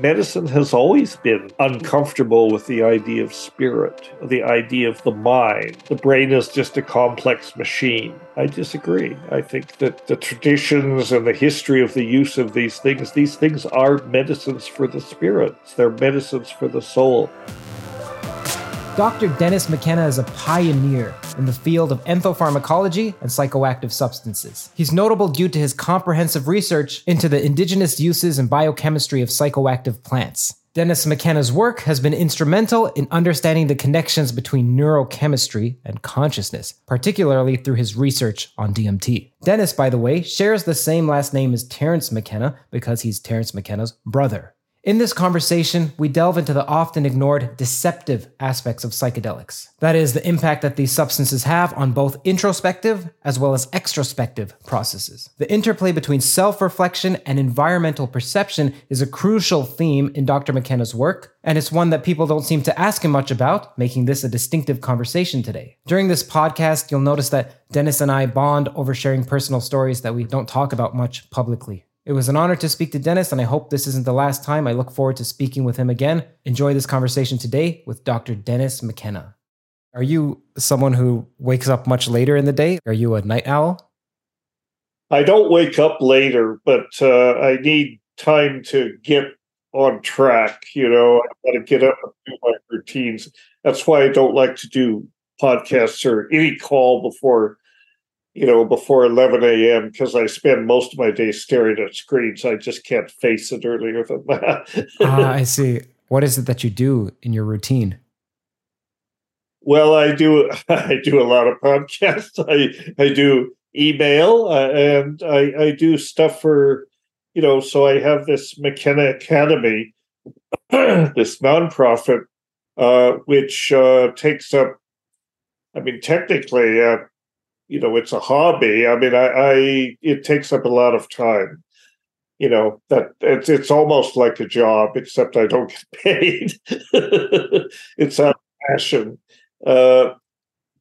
medicine has always been uncomfortable with the idea of spirit, the idea of the mind. The brain is just a complex machine. I disagree. I think that the traditions and the history of the use of these things, these things are medicines for the spirits, they're medicines for the soul. Dr. Dennis McKenna is a pioneer in the field of ethnopharmacology and psychoactive substances. He's notable due to his comprehensive research into the indigenous uses and biochemistry of psychoactive plants. Dennis McKenna's work has been instrumental in understanding the connections between neurochemistry and consciousness, particularly through his research on DMT. Dennis, by the way, shares the same last name as Terence McKenna because he's Terence McKenna's brother. In this conversation, we delve into the often ignored deceptive aspects of psychedelics. That is, the impact that these substances have on both introspective as well as extrospective processes. The interplay between self reflection and environmental perception is a crucial theme in Dr. McKenna's work, and it's one that people don't seem to ask him much about, making this a distinctive conversation today. During this podcast, you'll notice that Dennis and I bond over sharing personal stories that we don't talk about much publicly. It was an honor to speak to Dennis, and I hope this isn't the last time. I look forward to speaking with him again. Enjoy this conversation today with Dr. Dennis McKenna. Are you someone who wakes up much later in the day? Are you a night owl? I don't wake up later, but uh, I need time to get on track. You know, I got to get up and do my routines. That's why I don't like to do podcasts or any call before you know, before 11 a.m. because I spend most of my day staring at screens. I just can't face it earlier than that. ah, I see. What is it that you do in your routine? Well, I do. I do a lot of podcasts. I I do email uh, and I I do stuff for you know. So I have this McKenna Academy, this nonprofit, uh, which uh, takes up. I mean, technically, uh, you know it's a hobby. I mean I, I it takes up a lot of time. You know that it's it's almost like a job except i don't get paid. It's a passion. Uh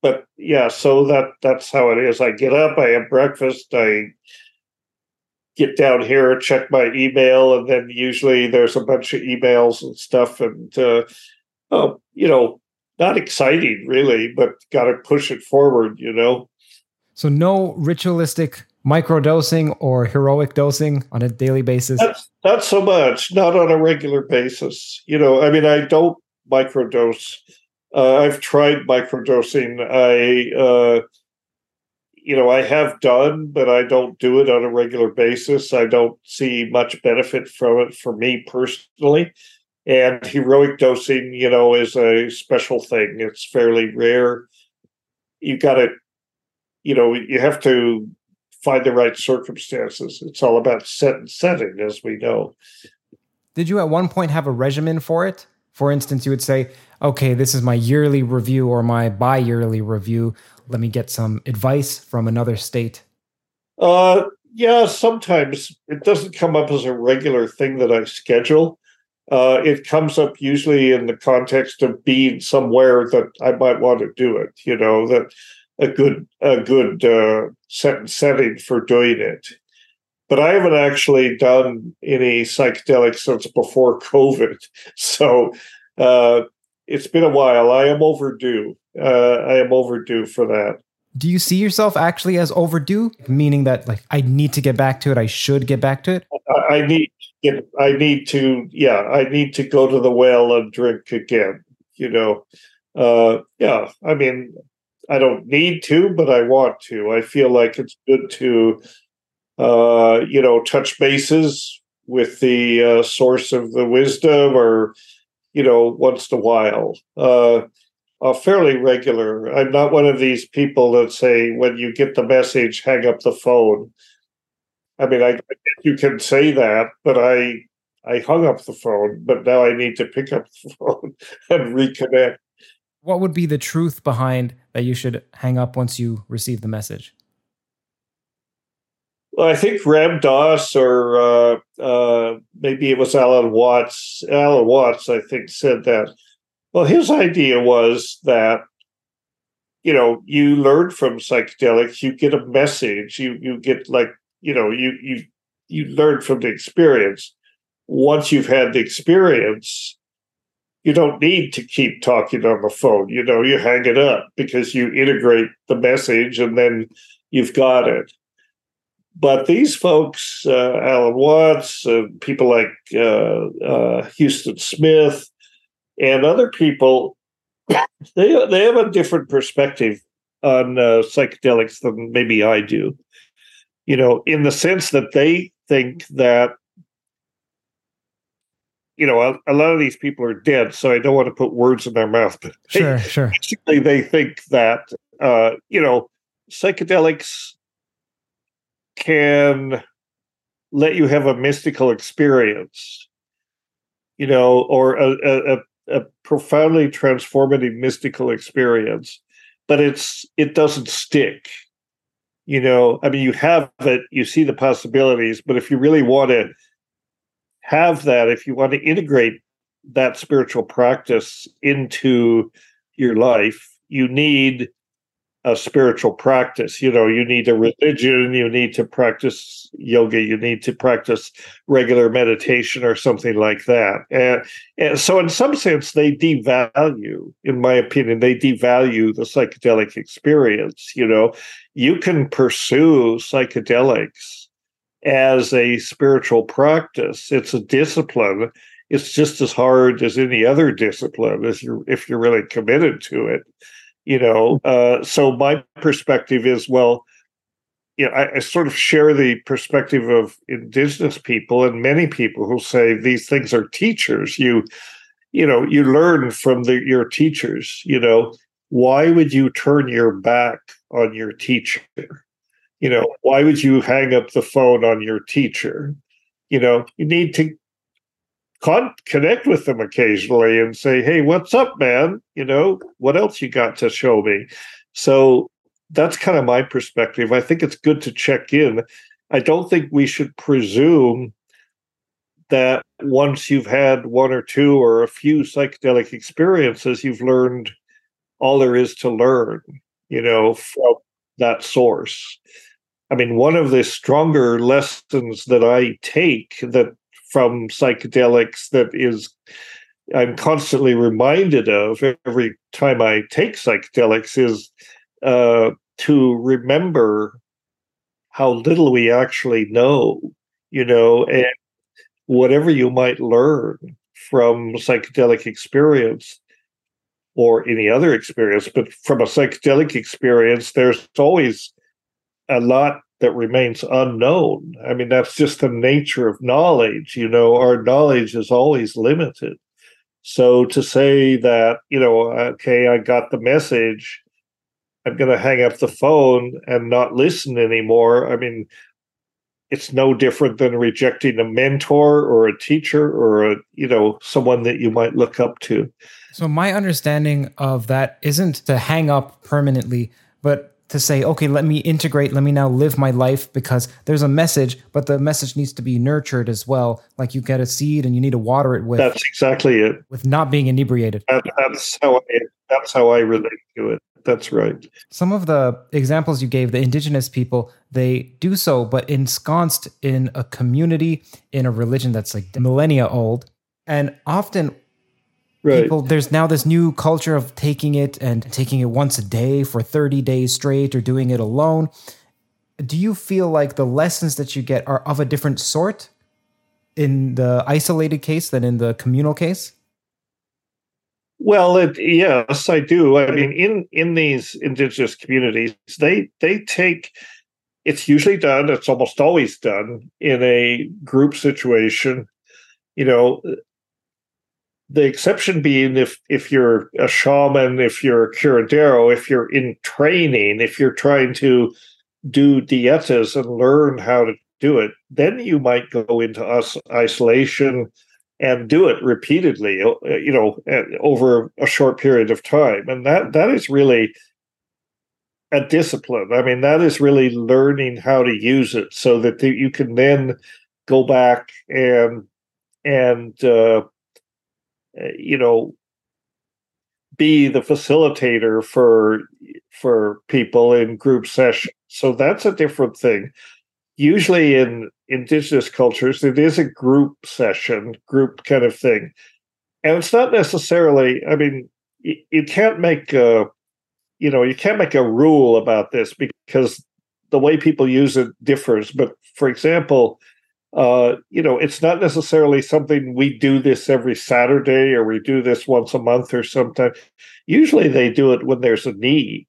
but yeah so that that's how it is. I get up i have breakfast i get down here check my email and then usually there's a bunch of emails and stuff and uh oh you know not exciting really but got to push it forward you know so no ritualistic microdosing or heroic dosing on a daily basis. Not so much, not on a regular basis. You know, I mean, I don't microdose. Uh, I've tried microdosing. I, uh, you know, I have done, but I don't do it on a regular basis. I don't see much benefit from it for me personally. And heroic dosing, you know, is a special thing. It's fairly rare. You've got to you know, you have to find the right circumstances. It's all about set and setting, as we know. Did you at one point have a regimen for it? For instance, you would say, okay, this is my yearly review or my bi yearly review. Let me get some advice from another state. Uh, yeah, sometimes it doesn't come up as a regular thing that I schedule. Uh, it comes up usually in the context of being somewhere that I might want to do it. You know that a good a good uh, set setting for doing it. But I haven't actually done any psychedelics since before COVID, so uh, it's been a while. I am overdue. Uh, I am overdue for that. Do you see yourself actually as overdue, meaning that like I need to get back to it? I should get back to it. I, I need. I need to. Yeah, I need to go to the well and drink again. You know. Uh, yeah, I mean, I don't need to, but I want to. I feel like it's good to, uh, you know, touch bases with the uh, source of the wisdom, or you know, once in a while. Uh, fairly regular. I'm not one of these people that say when you get the message, hang up the phone. I mean, I you can say that, but I I hung up the phone, but now I need to pick up the phone and reconnect what would be the truth behind that you should hang up once you receive the message? Well, I think Ram Dass or uh, uh, maybe it was Alan Watts. Alan Watts, I think, said that. Well, his idea was that you know you learn from psychedelics, you get a message, you you get like you know you you you learn from the experience, once you've had the experience, you don't need to keep talking on the phone. You know, you hang it up because you integrate the message and then you've got it. But these folks, uh, Alan Watts, uh, people like uh, uh Huston Smith, and other people, they they have a different perspective on uh, psychedelics than maybe I do. You know, in the sense that they think that you know, a, a, lot of these people are dead, so I don't want to put words in their mouth. But sure, they, sure. Basically, they think that uh, you know, psychedelics can let you have a mystical experience, you know, or a, a, a profoundly transformative mystical experience, but it's it doesn't stick. You know, I mean, you have it, you see the possibilities, but if you really want to have that, if you want to integrate that spiritual practice into your life, you need a spiritual practice. You know, you need a religion, you need to practice yoga, you need to practice regular meditation or something like that. And, and so, in some sense, they devalue, in my opinion, they devalue the psychedelic experience. You know, you can pursue psychedelics as a spiritual practice, it's a discipline. It's just as hard as any other discipline if you're if you're really committed to it you know? Uh, so my perspective is well you know I, I, sort of share the perspective of indigenous people and many people who say these things are teachers. You you know you learn from the, your teachers you know? Why would you turn your back on your teacher you know why would you hang up the phone on your teacher you know you need to con- connect with them occasionally and say, "Hey, what's up, man? You know, what else you got to show me?" So that's kind of my perspective. I think it's good to check in. I don't think we should presume that once you've had one or two or a few psychedelic experiences, you've learned all there is to learn, you know, from that source. I mean, one of the stronger lessons that I take that from psychedelics that is I'm constantly reminded of every time I take psychedelics is uh, to remember how little we actually know, you know, and whatever you might learn from psychedelic experience or any other experience, but from a psychedelic experience, there's always a lot that remains unknown. I mean, that's just the nature of knowledge. You know, our knowledge is always limited. So to say that, you know, okay, I got the message, I'm going to hang up the phone and not listen anymore. I mean, it's no different than rejecting a mentor or a teacher or a, you know, someone that you might look up to. So my understanding of that isn't to hang up permanently, but to say, okay, let me integrate, let me now live my life because there's a message, but the message needs to be nurtured as well. Like you get a seed and you need to water it with. That's exactly it. With not being inebriated. That, that's how I, that's how I relate to it. That's right. Some of the examples you gave, the indigenous people, they do so, but ensconced in a community, in a religion that's like millennia old. And often Right. People, there's now this new culture of taking it and taking it once a day for 30 days straight or doing it alone. Do you feel like the lessons that you get are of a different sort in the isolated case than in the communal case? Well, it, yes, I do. I mean, in in these indigenous communities, they they take it's usually done. It's almost always done in a group situation. You know, the exception being if if you're a shaman, if you're a curandero, if you're in training, if you're trying to do dietas and learn how to do it, then you might go into us isolation and do it repeatedly, uh, you know, over a short period of time, and that that is really a discipline. I mean, that is really learning how to use it so that you can then go back and and uh, uh, you know be the facilitator for for people in group sessions so that's a different thing usually in indigenous cultures, it is a group session, group kind of thing. And it's not necessarily, I mean, you, you can't make a, you know, you can't make a rule about this because the way people use it differs. But for example, uh, you know, it's not necessarily something we do this every Saturday or we do this once a month or sometime. Usually they do it when there's a need.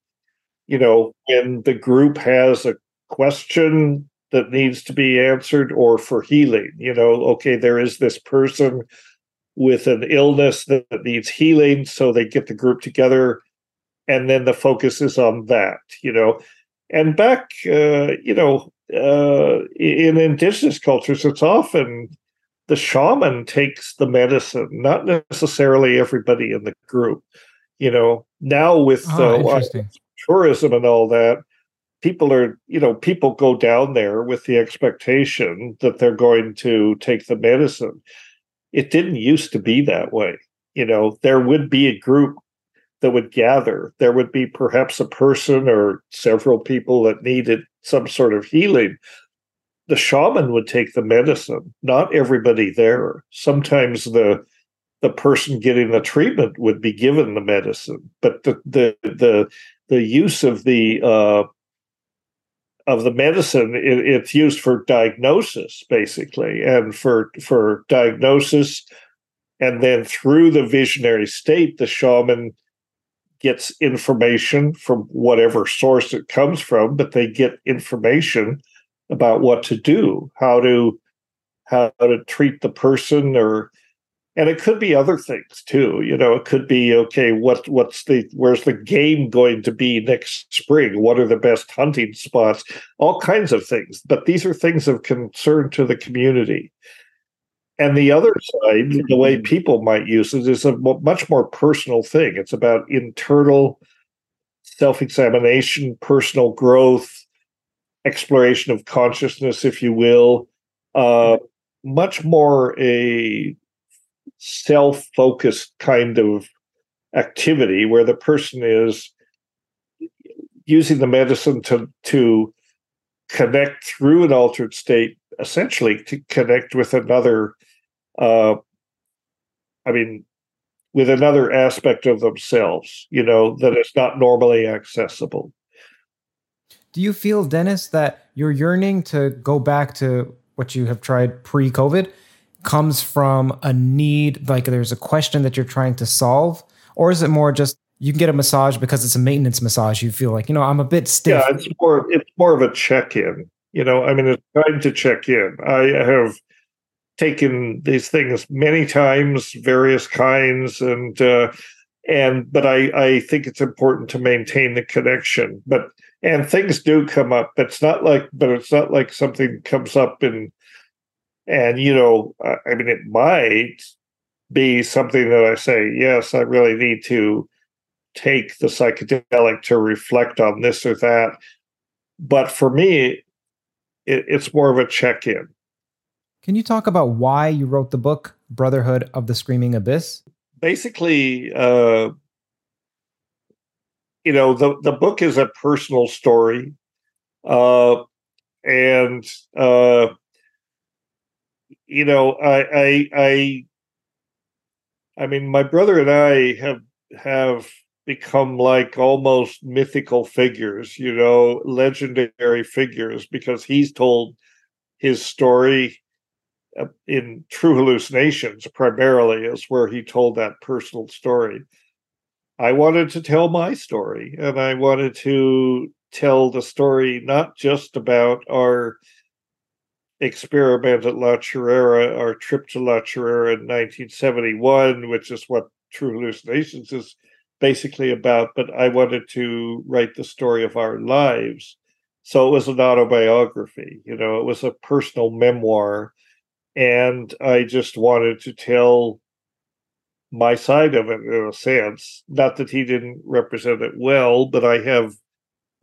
You know, when the group has a question that needs to be answered or for healing. You know, okay, there is this person with an illness that needs healing, so they get the group together, and then the focus is on that. You know, and back, uh, you know, uh, in indigenous cultures, it's often the shaman takes the medicine, not necessarily everybody in the group. You know, now with oh, uh, tourism and all that, people are you know people go down there with the expectation that they're going to take the medicine. It didn't used to be that way. You know there would be a group that would gather. There would be perhaps a person or several people that needed some sort of healing. The shaman would take the medicine not everybody there. Sometimes the the person getting the treatment would be given the medicine but the the the the use of the uh, of the medicine it, it's used for diagnosis basically and for for diagnosis. And then through the visionary state the shaman gets information from whatever source it comes from but they get information about what to do how to how to treat the person or and it could be other things too you know it could be okay what what's the where's the game going to be next spring? What are the best hunting spots? All kinds of things but these are things of concern to the community and the other side the way mm-hmm. people might use it is a much more personal thing it's about internal self-examination personal growth exploration of consciousness if you will uh, much more a self-focused kind of activity where the person is using the medicine to to connect through an altered state essentially to connect with another uh i mean with another aspect of themselves you know that is not normally accessible do you feel dennis that you're yearning to go back to what you have tried pre-covid comes from a need, like there's a question that you're trying to solve? Or is it more just you can get a massage because it's a maintenance massage? You feel like, you know, I'm a bit stiff. Yeah, it's more it's more of a check-in. You know, I mean it's trying to check in. I have taken these things many times, various kinds, and uh and but I, I think it's important to maintain the connection. But and things do come up. It's not like but it's not like something comes up in and, you know, I mean, it might be something that I say, yes, I really need to take the psychedelic to reflect on this or that. But for me, it, it's more of a check in. Can you talk about why you wrote the book, Brotherhood of the Screaming Abyss? Basically, uh, you know, the, the book is a personal story. Uh, and uh, you know, I, I, I, I mean, my brother and I have have become like almost mythical figures, you know, legendary figures, because he's told his story Uh, in True Hallucinations primarily is where he told that personal story. I wanted to tell my story, and I wanted to tell the story not just about our experiment at La Chorrera, our trip to La Chorrera in 1971, which is what True Hallucinations is basically about. But I wanted to write the story of our lives. So it was an autobiography, you know, it was a personal memoir. And I just wanted to tell my side of it in a sense. Not that he didn't represent it well, but I have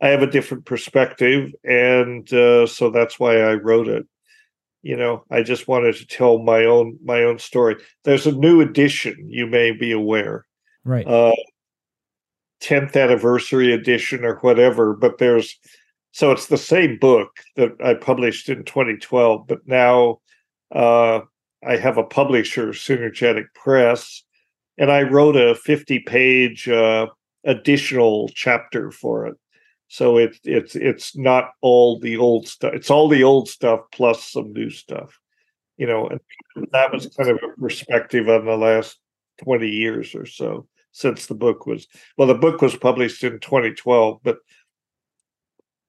I have a different perspective, and uh, so that's why I wrote it. You know i just wanted to tell my own my own story. There's a new edition you may be aware. Right. Uh 10th anniversary edition or whatever but there's so it's the same book that I published in 2012, but now uh, I have a publisher, Synergetic Press, and I wrote a 50 page uh, additional chapter for it. So it's it's it's not all the old stuff. It's all the old stuff plus some new stuff. You know, and that was kind of a perspective on the last 20 years or so since the book was well, the book was published in 2012, but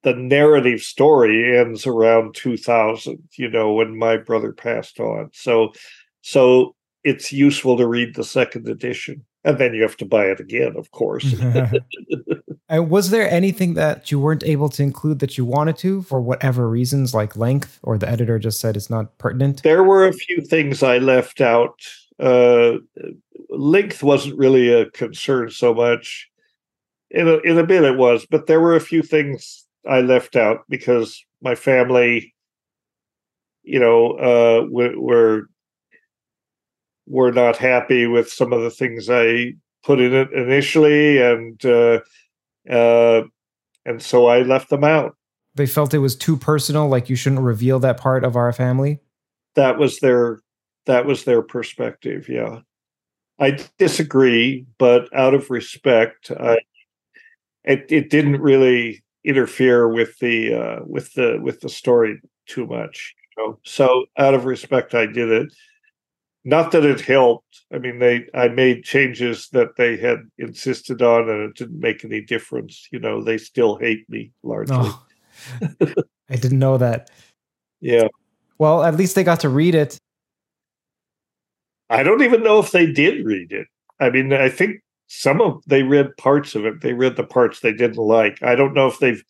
the narrative story ends around 2000 you know when my brother passed on. So so it's useful to read the second edition and then you have to buy it again of course. And was there anything that you weren't able to include that you wanted to for whatever reasons like length or the editor just said it's not pertinent? There were a few things i left out. Uh, length wasn't really a concern so much. In a, in a bit it was but there were a few things I left out because my family, you know, uh, were were not happy with some of the things I put in it initially, and uh, uh, and so I left them out. They felt it was too personal, like you shouldn't reveal that part of our family. That was their that was their perspective. Yeah, I disagree, but out of respect, I it, it didn't really interfere with the uh, with the with the story too much. You know? So out of respect, I did it. Not that it helped. I mean, they I made changes that they had insisted on, and it didn't make any difference. You know, they still hate me largely. Oh, I didn't know that. Yeah. Well, at least they got to read it. I don't even know if they did read it. I mean, I think some of they read parts of it. They read the parts they didn't like. I don't know if they've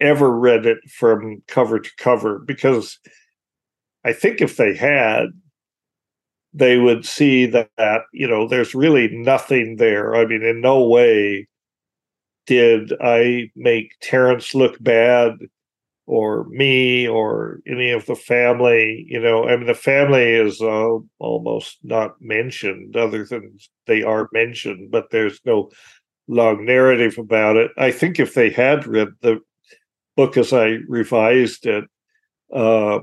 ever read it from cover to cover because I think if they had, they would see that, you know there's really nothing there. I mean, in no way did I make Terrence look bad or me or any of the family you know i mean the family is uh, almost not mentioned other than they are mentioned but there's no long narrative about it. I think if they had read the book as i revised it uh,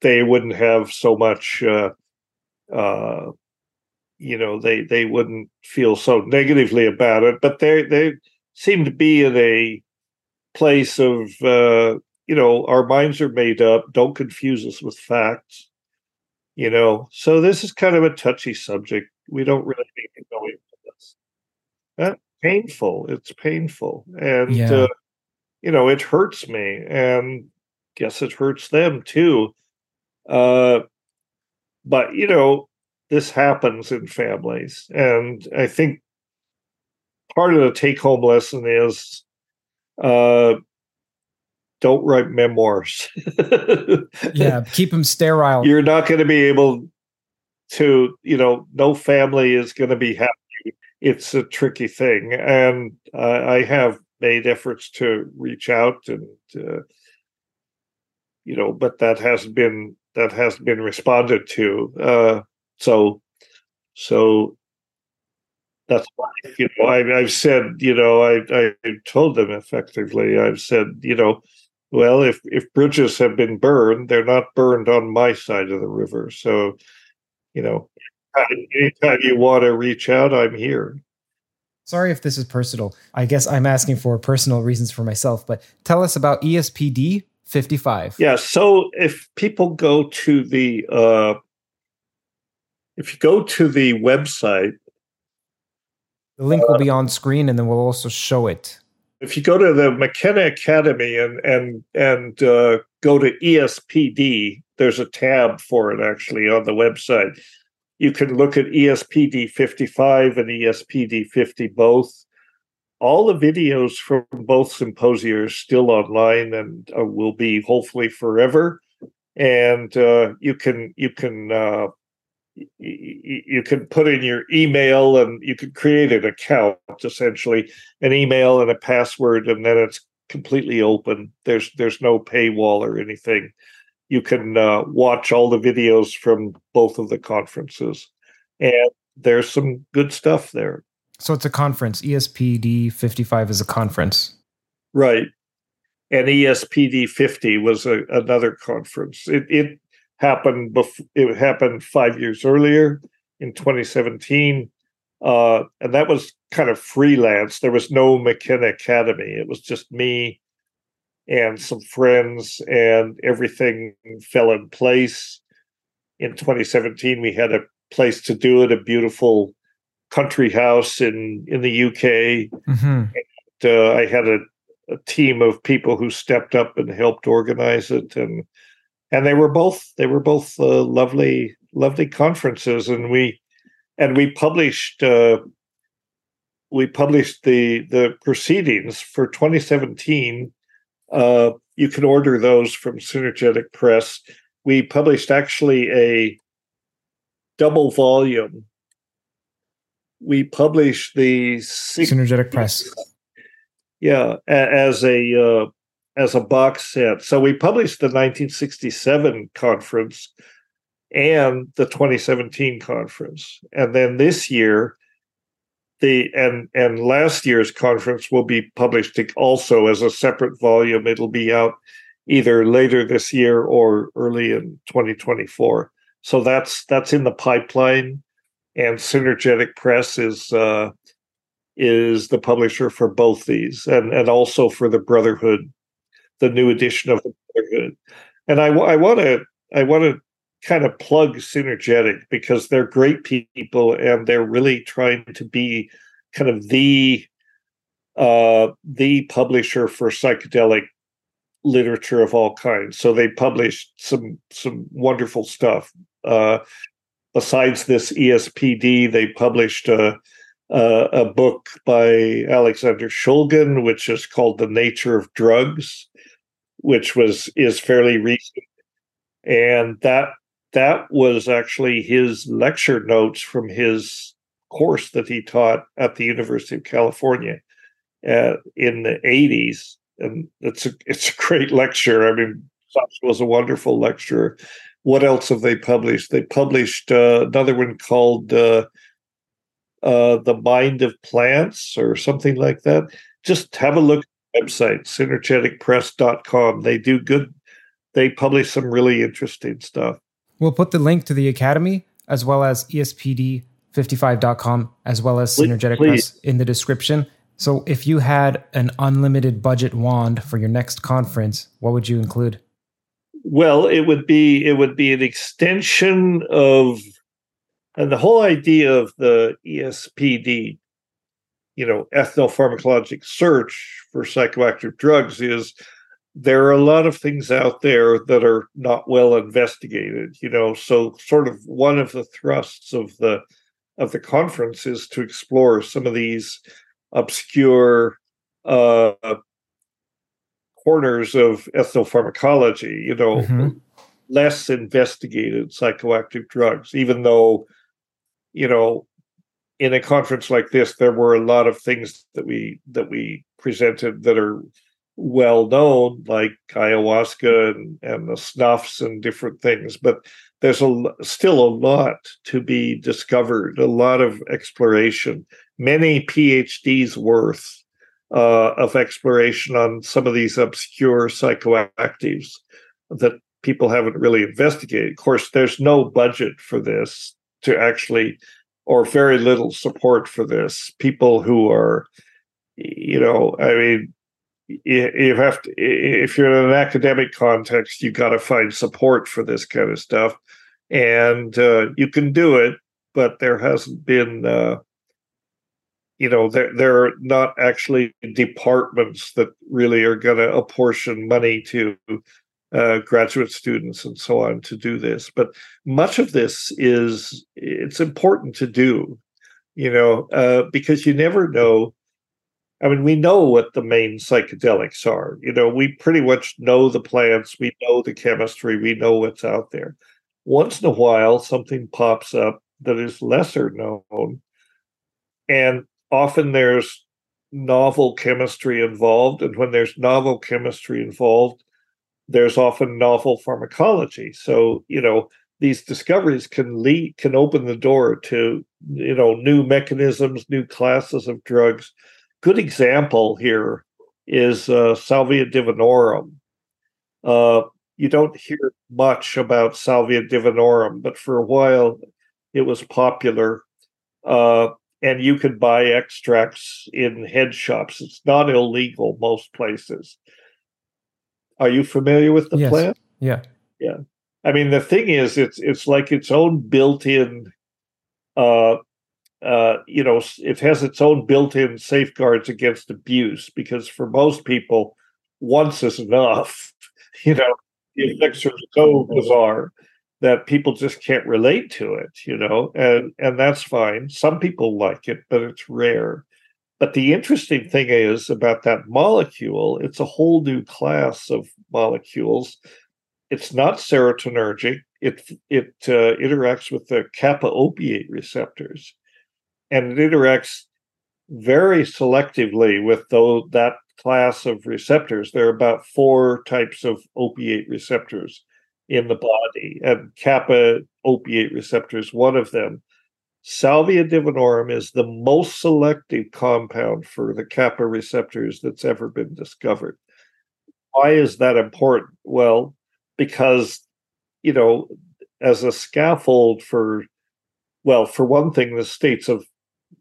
they wouldn't have so much uh, uh, you know they they wouldn't feel so negatively about it but they they seem to be in a place of uh, you know our minds are made up. Don't confuse us with facts. You know, so this is kind of a touchy subject. We don't really need to go into this. That painful. It's painful, and yeah. uh, you know it hurts me, and guess it hurts them too. Uh, but you know, this happens in families, and I think part of the take-home lesson is uh, don't write memoirs. yeah, keep them sterile. You're not going to be able to, you know, no family is going to be happy. It's a tricky thing, and uh, I have made efforts to reach out and, uh, you know, but that has been that has been responded to. Uh, so, so that's why you know I, have said you know I I told them effectively I've said you know well if if bridges have been burned they're not burned on my side of the river so you know anytime you want to reach out I'm here. Sorry if this is personal. I guess I'm asking for personal reasons for myself, but tell us about ESPD 55. Yeah, so if people go to the uh if you go to the website the link will be on screen, and then we'll also show it. If you go to the McKenna Academy and and and uh, go to ESPD, there's a tab for it actually on the website. You can look at ESPD 55 and ESPD 50 both. All the videos from both symposia are still online and uh, will be hopefully forever. And uh, you can you can uh, you can put in your email and you can create an account essentially an email and a password and then it's completely open. There's there's no paywall or anything. You can uh, watch all the videos from both of the conferences. And there's some good stuff there. So it's a conference. Espd 55 is a conference. Right. And ESPD 50 was a, another conference. It, it happened before it happened five years earlier in 2017, uh, and that was kind of freelance. There was no McKenna Academy. It was just me and some friends, and everything fell in place. In 2017, we had a place to do it, a beautiful country house in in the UK. Mm-hmm. And, uh, I had a, a team of people who stepped up and helped organize it, and and they were both they were both uh, lovely lovely conferences, and we and we published. Uh, we published the the proceedings for 2017 uh, you can order those from synergetic press. We published actually a double volume. We published the synergetic press. Yeah as a uh, as a box set. So we published the 1967 conference and the 2017 conference. And then this year the and and last year's conference will be published also as a separate volume. It'll be out either later this year or early in 2024 so that's that's in the pipeline. And synergetic press is uh, is the publisher for both these and and also for the brotherhood the new edition of the brotherhood. And i i want to i want to kind of plug synergetic because they're great people and they're really trying to be kind of the uh the publisher for psychedelic literature of all kinds. So they published some some wonderful stuff. Uh besides this ESPD, they published a, a, a book by Alexander Shulgin, which is called "The Nature of Drugs," which was is fairly recent, and that that was actually his lecture notes from his course that he taught at the University of California uh, in the 80s. And it's a it's a great lecture. I mean, was a wonderful lecturer what else have they published? They published uh, another one called uh, uh, "The Mind of Plants" or something like that. Just have a look website synergeticpress.com. They do good. They publish some really interesting stuff. We'll put the link to the academy as well as ESPD55.com as well as Synergetic Please. Press in the description. So if you had an unlimited budget wand for your next conference, what would you include? Well, it would be it would be an extension of, and the whole idea of the ESPD, you know, ethnopharmacologic search for psychoactive drugs is there are a lot of things out there that are not well investigated. You know, so sort of one of the thrusts of the of the conference is to explore some of these obscure uh, corners of ethnopharmacology, you know, mm-hmm. less investigated psychoactive drugs, even though, you know, in a conference like this, there were a lot of things that we that we presented that are well known, like ayahuasca and, and the snuffs and different things. But there's a still a lot to be discovered, a lot of exploration, many PhDs worth uh, of exploration on some of these obscure psychoactives that people haven't really investigated. Of course, there's no budget for this to actually, or very little support for this. People who are, you know, I mean, you have to, if you're in an academic context, you've got to find support for this kind of stuff. And uh, you can do it, but there hasn't been uh, you know there there are not actually departments that really are going to apportion money to uh, graduate students and so on to do this. But much of this is it's important to do you know uh, because you never know. I mean we know what the main psychedelics are. You know we pretty much know the plants we know the chemistry we know what's out there. Once in a while something pops up that is lesser known and often there's novel chemistry involved and when there's novel chemistry involved there's often novel pharmacology so you know these discoveries can lead can open the door to you know new mechanisms new classes of drugs good example here is uh, Salvia divinorum. Uh, you don't hear much about Salvia divinorum, but for a while it was popular. Uh, and you could buy extracts in head shops. It's not illegal most places. Are you familiar with the yes. plant? Yeah. Yeah. I mean, the thing is, it's it's like its own built-in. Uh, uh, you know, it has its own built-in safeguards against abuse because for most people, once is enough. You know, the effects are so bizarre that people just can't relate to it. You know, and and that's fine. Some people like it, but it's rare. But the interesting thing is about that molecule, it's a whole new class of molecules it's not serotonergic. It it uh, interacts with the kappa opiate receptors, and it interacts very selectively with those, that class of receptors. There are about four types of opiate receptors in the body, and kappa opiate receptors one of them. Salvia divinorum is the most selective compound for the kappa receptors that's ever been discovered. Why is that important? Well, because you know as a scaffold for well for one thing the states of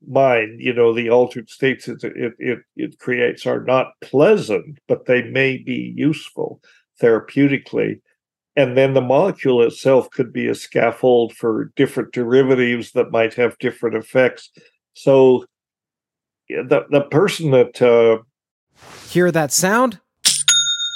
mind you know the altered states it it it, it creates are not pleasant but they may be useful therapeutically and then the molecule itself could be a scaffold for different derivatives that might have different effects. So the the person that uh, hear that sound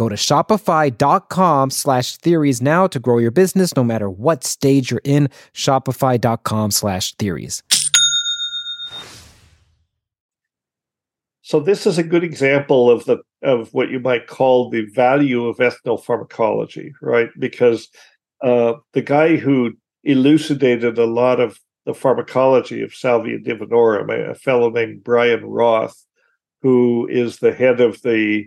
Go to shopify.com slash theories now to grow your business no matter what stage you're in. Shopify.com slash theories. So this is a good example of the of what you might call the value of ethnopharmacology, right? Because uh, the guy who elucidated a lot of the pharmacology of Salvia divinorum, a, a fellow named Brian Roth, who is the head of the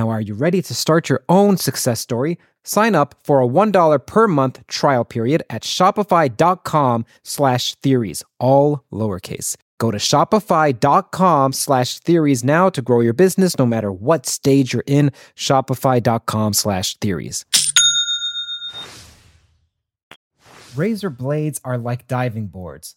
Now, are you ready to start your own success story? Sign up for a $1 per month trial period at shopify.com slash theories, all lowercase. Go to shopify.com slash theories now to grow your business no matter what stage you're in. Shopify.com slash theories. Razor blades are like diving boards.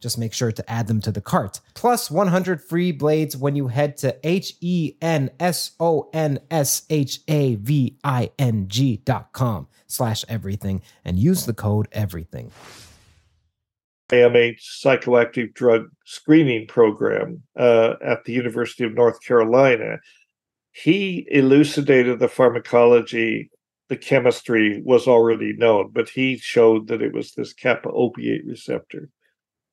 Just make sure to add them to the cart. Plus 100 free blades when you head to H E N S O N S H A V I N G dot com slash everything and use the code everything. AMH psychoactive drug screening program uh, at the University of North Carolina. He elucidated the pharmacology the chemistry was already known, but he showed that it was this kappa opiate receptor.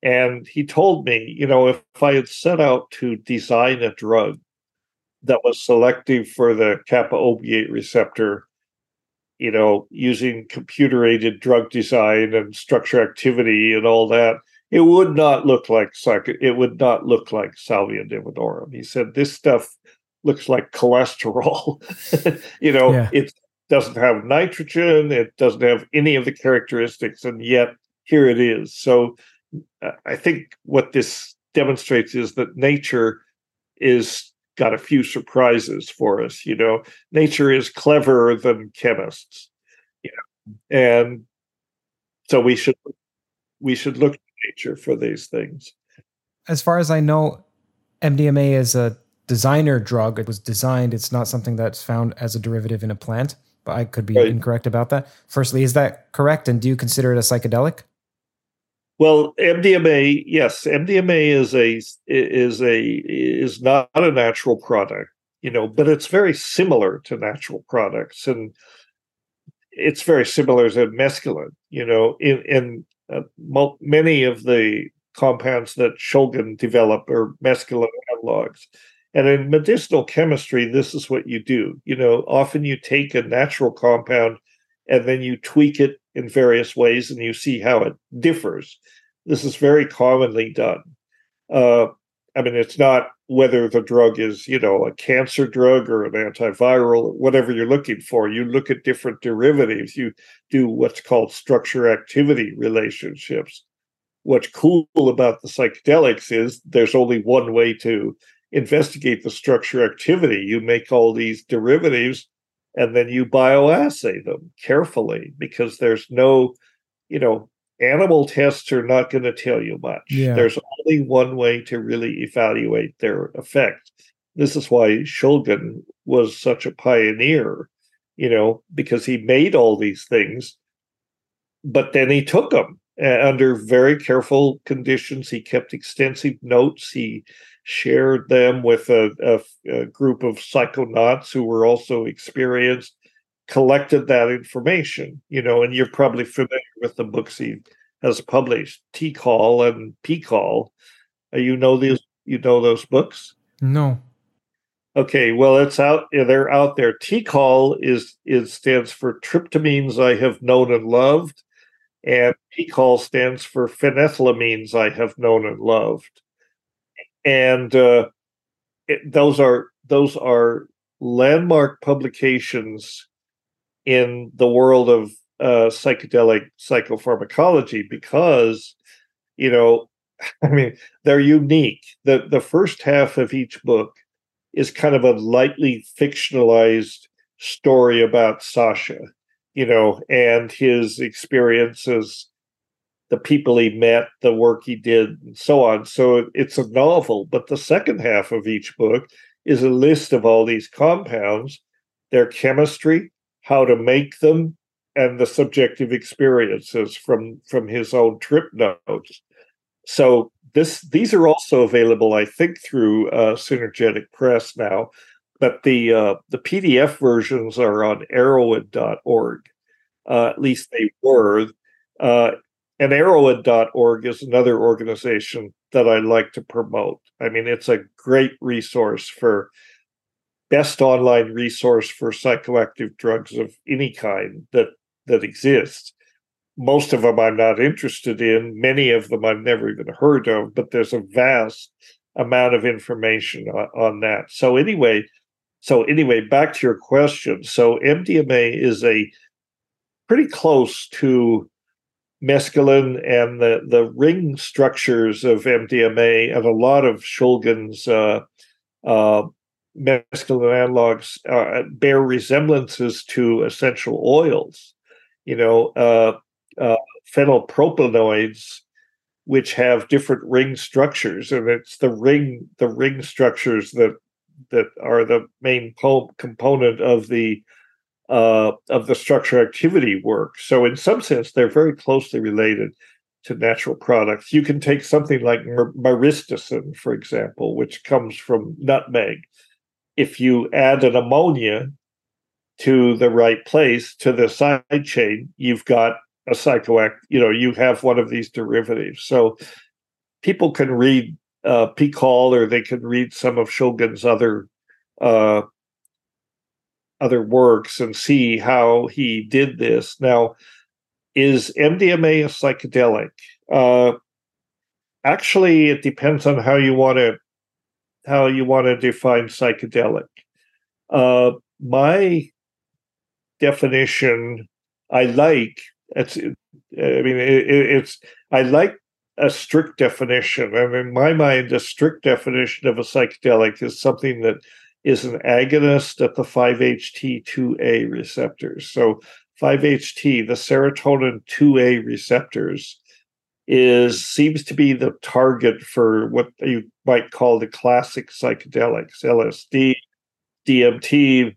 And he told me, you know, if, if I had set out to design a drug that was selective for the kappa opiate receptor, you know, using computer aided drug design and structure activity and all that, it would not look like psych- it would not look like salvia divinorum. He said this stuff looks like cholesterol. you know, yeah. it's doesn't have nitrogen, it doesn't have any of the characteristics, and yet here it is. So I think what this demonstrates is that nature is got a few surprises for us. You know, nature is cleverer than chemists. You know, and so we should we should look to nature for these things. As far as I know, MDMA is a designer drug. It was designed. It's not something that's found as a derivative in a plant but I could be right. incorrect about that. Firstly, is that correct? And do you consider it a psychedelic? Well, MDMA, yes, MDMA is a is a is not a natural product, you know, but it's very similar to natural products, and it's very similar to mescaline, you know, in in uh, many of the compounds that Shulgin developed are mescaline analogs. And in medicinal chemistry, this is what you do. You know, often you take a natural compound and then you tweak it in various ways and you see how it differs. This is very commonly done. Uh, I mean, it's not whether the drug is, you know, a cancer drug or an antiviral, whatever you're looking for. You look at different derivatives. You do what's called structure activity relationships. What's cool about the psychedelics is there's only one way to investigate the structure activity. You make all these derivatives and then you bioassay them carefully because there's no, you know, animal tests are not going to tell you much. Yeah. There's only one way to really evaluate their effect. This is why Shulgin was such a pioneer, you know, because he made all these things, but then he took them under very careful conditions. He kept extensive notes. He shared them with a, a, a group of psychonauts who were also experienced, collected that information, you know, and you're probably familiar with the books he has published, TiHKAL and PiHKAL. Uh, you know these you know those books? No. Okay, well it's out they're out there. TiHKAL is is stands for tryptamines I have known and loved, and PiHKAL stands for phenethylamines I have known and loved and uh, it, those are those are landmark publications in the world of uh, psychedelic psychopharmacology because you know i mean they're unique. The the first half of each book is kind of a lightly fictionalized story about Sasha, you know, and his experiences, the people he met, the work he did, and so on. So it's a novel, but the second half of each book is a list of all these compounds, their chemistry, how to make them, and the subjective experiences from from his own trip notes. So this these are also available, I think, through uh, Synergetic Press now, but the uh, the PDF versions are on Erowid.org. Uh, at least they were. Uh, and Erowid.org is another organization that I like to promote. I mean, it's a great resource for best online resource for psychoactive drugs of any kind that that exists most of them I'm not interested in. Many of them I've never even heard of, but there's a vast amount of information on, on that. So anyway, so anyway, back to your question. So MDMA is a pretty close to mescaline and the, the ring structures of MDMA and a lot of Shulgin's uh, uh, mescaline analogs uh, bear resemblances to essential oils. You know, uh, uh, phenylpropanoids which have different ring structures and it's the ring the ring structures that that are the main po- component of the uh, of the structure activity work. So in some sense they're very closely related to natural products. You can take something like myristicin for example which comes from nutmeg. If you add an ammonia to the right place to the side chain you've got a psychoact, you know, you have one of these derivatives. So people can read uh, PiHKAL or they can read some of Shulgin's other uh, other works and see how he did this. Now, is MDMA a psychedelic? Uh, actually, it depends on how you want to how you want to define psychedelic. Uh, my definition I like it's, I mean, it, it's, I like a strict definition. And in my mind, a strict definition of a psychedelic is something that is an agonist at the 5-HT2A receptors. So 5-HT, the serotonin 2A receptors, is seems to be the target for what you might call the classic psychedelics, LSD, DMT,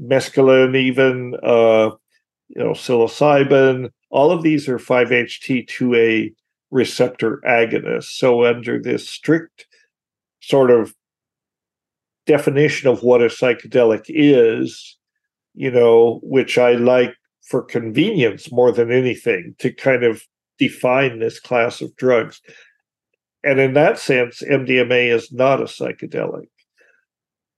mescaline, even uh, you know, psilocybin, all of these are 5-HT2A receptor agonists. So under this strict sort of definition of what a psychedelic is, you know, which I like for convenience more than anything to kind of define this class of drugs. And in that sense, MDMA is not a psychedelic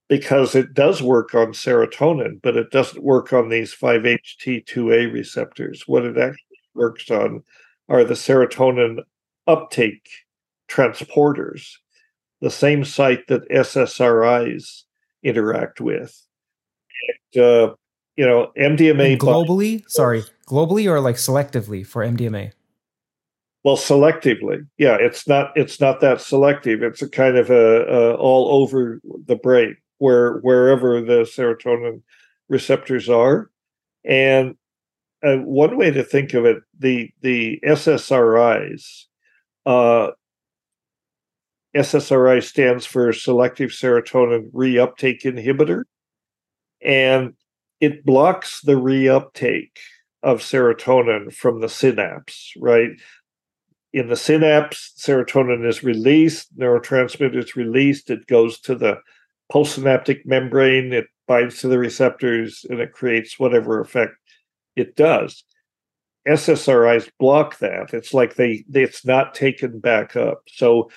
because it does work on serotonin, but it doesn't work on these 5-HT2A receptors. What it actually works on are the serotonin uptake transporters, the same site that SSRIs interact with. And, uh, you know, MDMA and globally. By- sorry, globally or like selectively for MDMA. Well, selectively, yeah. It's not. It's not that selective. It's a kind of a, a all over the brain where wherever the serotonin receptors are. And uh, one way to think of it, the the SSRIs, uh, SSRI stands for selective serotonin reuptake inhibitor, and it blocks the reuptake of serotonin from the synapse, right? In the synapse, serotonin is released, neurotransmitter is released, it goes to the postsynaptic membrane, it binds to the receptors and it creates whatever effect it does. SSRIs block that. It's like they, they it's not taken back up. So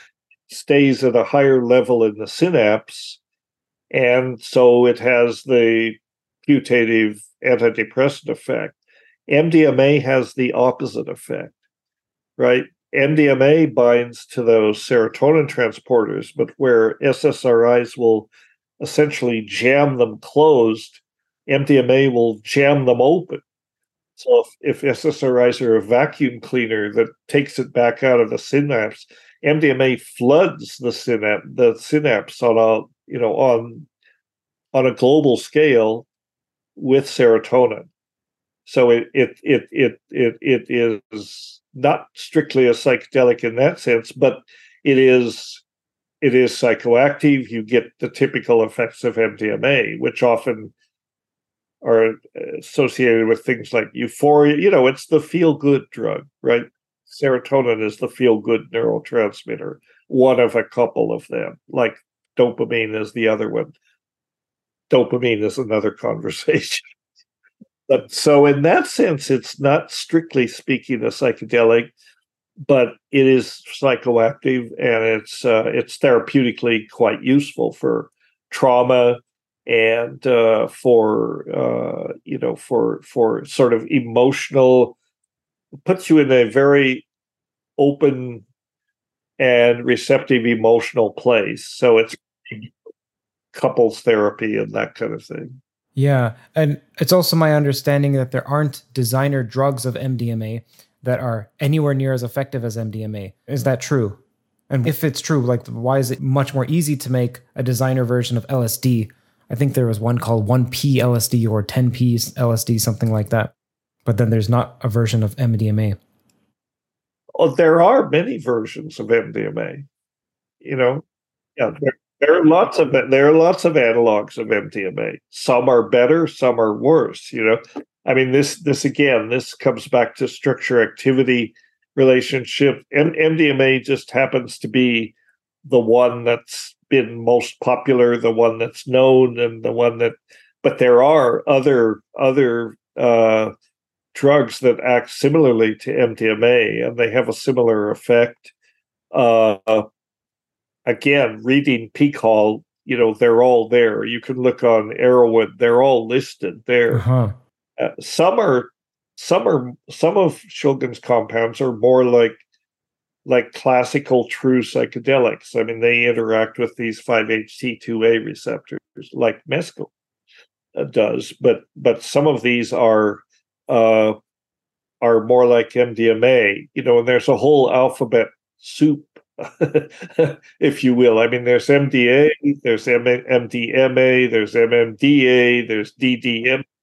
stays at a higher level in the synapse. And so it has the putative antidepressant effect. MDMA has the opposite effect, right? MDMA binds to those serotonin transporters, but where SSRIs will essentially jam them closed, MDMA will jam them open. So if, if SSRIs are a vacuum cleaner that takes it back out of the synapse, MDMA floods the synapse, the synapse on a you know on on a global scale with serotonin. So it it it it it, it is not strictly a psychedelic in that sense, but it is it is psychoactive. You get the typical effects of MDMA, which often are uh, associated with things like euphoria. You know, it's the feel good drug, right? Serotonin is the feel good neurotransmitter, one of a couple of them, like dopamine is the other one. Dopamine is another conversation. but so, in that sense, it's not strictly speaking a psychedelic, but it is psychoactive and it's uh, it's therapeutically quite useful for trauma and uh, for uh, you know for for sort of emotional puts you in a very open and receptive emotional place. So it's couples therapy and that kind of thing. Yeah. And it's also my understanding that there aren't designer drugs of mdma that are anywhere near as effective as mdma is that true? And if it's true like why is it much more easy to make a designer version of lsd I think there was one called 1P LSD or 10P LSD, something like that. But then there's not a version of MDMA. Oh, there are many versions of MDMA. You know, yeah, there, there are lots of there are lots of analogs of MDMA. Some are better, some are worse. You know, I mean this this again this comes back to structure activity relationship. M- MDMA just happens to be the one that's been most popular, the one that's known, and the one that. But there are other other uh, drugs that act similarly to MDMA, and they have a similar effect. Uh, again, reading PiHKAL, you know, they're all there. You can look on Erowid; they're all listed there. Uh-huh. Uh, some are, some are, some of Shulgin's compounds are more like like classical true psychedelics. I mean, they interact with these 5-HT2A receptors like mescaline uh, does, but but some of these are uh, are more like MDMA. You know, and there's a whole alphabet soup, if you will. I mean, there's MDA, there's M- MDMA, there's MMDA, there's DDM.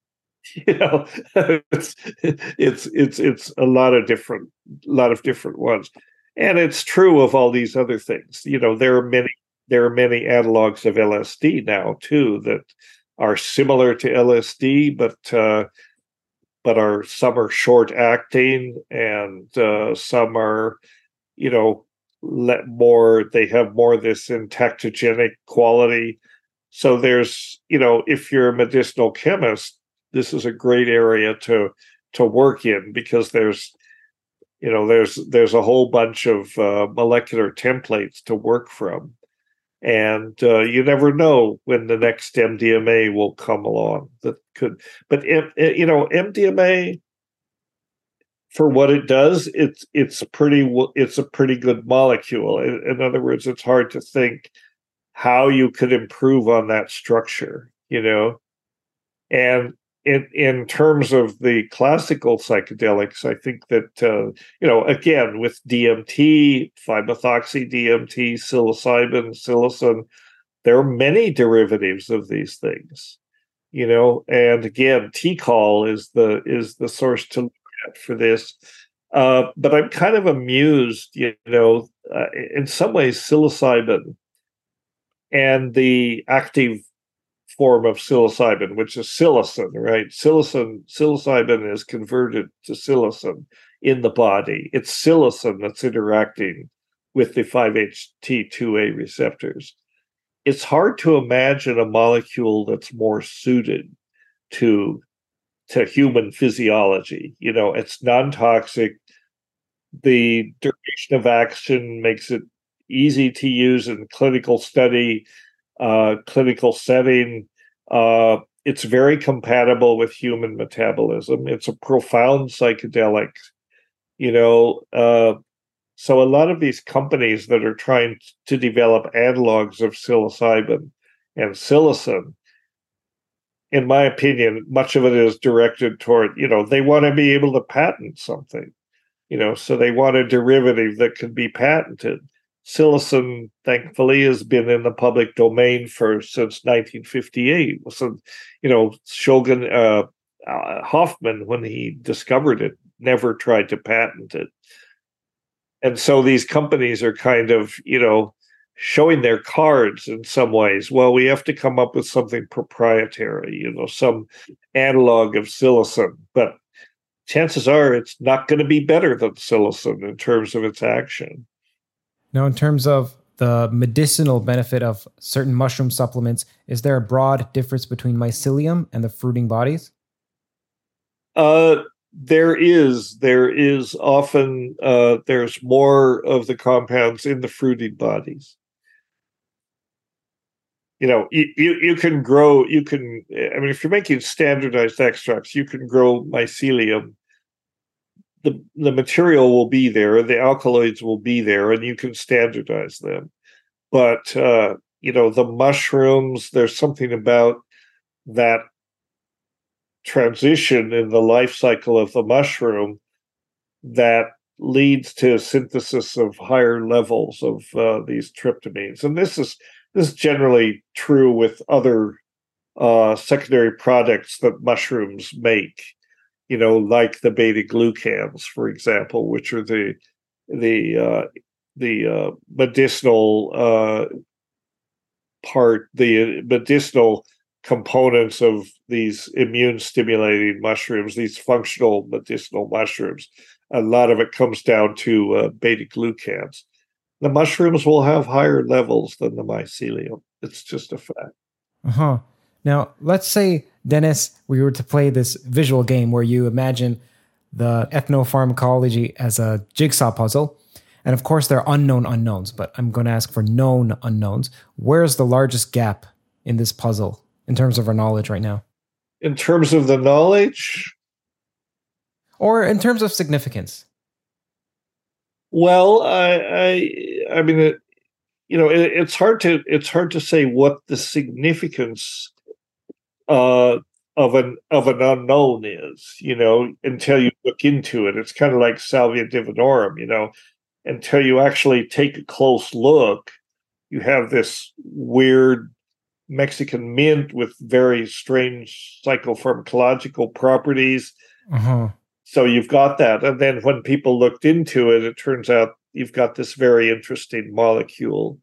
You know, it's it's it's it's a lot of different, lot of different ones and it's true of all these other things you know there are many there are many analogs of lsd now too that are similar to lsd but uh, but are some are short acting and uh, some are you know let more they have more this entactogenic quality. So there's you know if you're a medicinal chemist this is a great area to to work in because there's you know there's there's a whole bunch of uh, molecular templates to work from and uh, you never know when the next mdma will come along that could but if, you know mdma for what it does it's it's pretty it's a pretty good molecule. In, in other words it's hard to think how you could improve on that structure you know? And in in terms of the classical psychedelics, I think that uh, you know again with DMT, 5-methoxy DMT, psilocybin, psilocin, there are many derivatives of these things. You know, and again, TiHKAL is the is the source to look at for this. Uh, but I'm kind of amused, you know, uh, in some ways, psilocybin and the active form of psilocybin, which is psilocin, right? Psilocin, psilocybin is converted to psilocin in the body. It's psilocin that's interacting with the 5-HT2A receptors. It's hard to imagine a molecule that's more suited to to human physiology. You know, it's non-toxic. The duration of action makes it easy to use in clinical study uh, clinical setting. Uh, it's very compatible with human metabolism. It's a profound psychedelic, you know. Uh, so a lot of these companies that are trying to develop analogs of psilocybin and psilocin, in my opinion, much of it is directed toward, you know, they want to be able to patent something, you know, so they want a derivative that can be patented psilocin, thankfully, has been in the public domain for since 1958. So, you know, Shulgin uh, uh, Hofmann, when he discovered it, never tried to patent it. And so these companies are kind of, you know, showing their cards in some ways. Well, we have to come up with something proprietary, you know, some analog of psilocin, but chances are it's not going to be better than psilocin in terms of its action. Now, in terms of the medicinal benefit of certain mushroom supplements, is there a broad difference between mycelium and the fruiting bodies? Uh, there is. There is often uh, there's more of the compounds in the fruiting bodies. You know, you, you, you can grow. You can. I mean, if you're making standardized extracts, you can grow mycelium the the material will be there, the alkaloids will be there, and you can standardize them. But uh, you know, the mushrooms, there's something about that transition in the life cycle of the mushroom that leads to synthesis of higher levels of uh, these tryptamines, and this is this is generally true with other uh, secondary products that mushrooms make you know, like the beta glucans, for example, which are the the uh, the uh, medicinal uh, part, the medicinal components of these immune stimulating mushrooms, these functional medicinal mushrooms. A lot of it comes down to uh, beta glucans. The mushrooms will have higher levels than the mycelium. It's just a fact. Uh huh. Now, let's say Dennis, we were to play this visual game where you imagine the ethnopharmacology as a jigsaw puzzle. And of course, there are unknown unknowns, but I'm going to ask for known unknowns. Where's the largest gap in this puzzle in terms of our knowledge right now? In terms of the knowledge? Or in terms of significance? Well, I, I, I mean, it, you know, it, it's hard to it's hard to say what the significance uh, of an of an unknown is, you know, until you look into it. It's kind of like Salvia divinorum, you know, until you actually take a close look, you have this weird Mexican mint with very strange psychopharmacological properties. Uh-huh. So you've got that. And then when people looked into it, it turns out you've got this very interesting molecule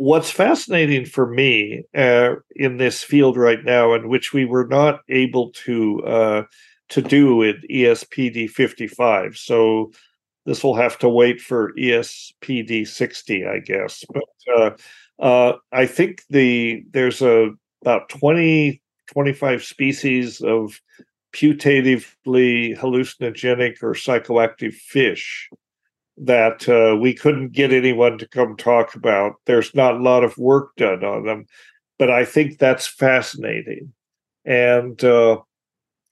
what's fascinating for me uh, in this field right now, and which we were not able to uh, to do in ESPD 55, so this will have to wait for ESPD 60, I guess. But uh, uh, I think the there's a about 20 25 species of putatively hallucinogenic or psychoactive fish that uh, we couldn't get anyone to come talk about. There's not a lot of work done on them, but I think that's fascinating. And uh,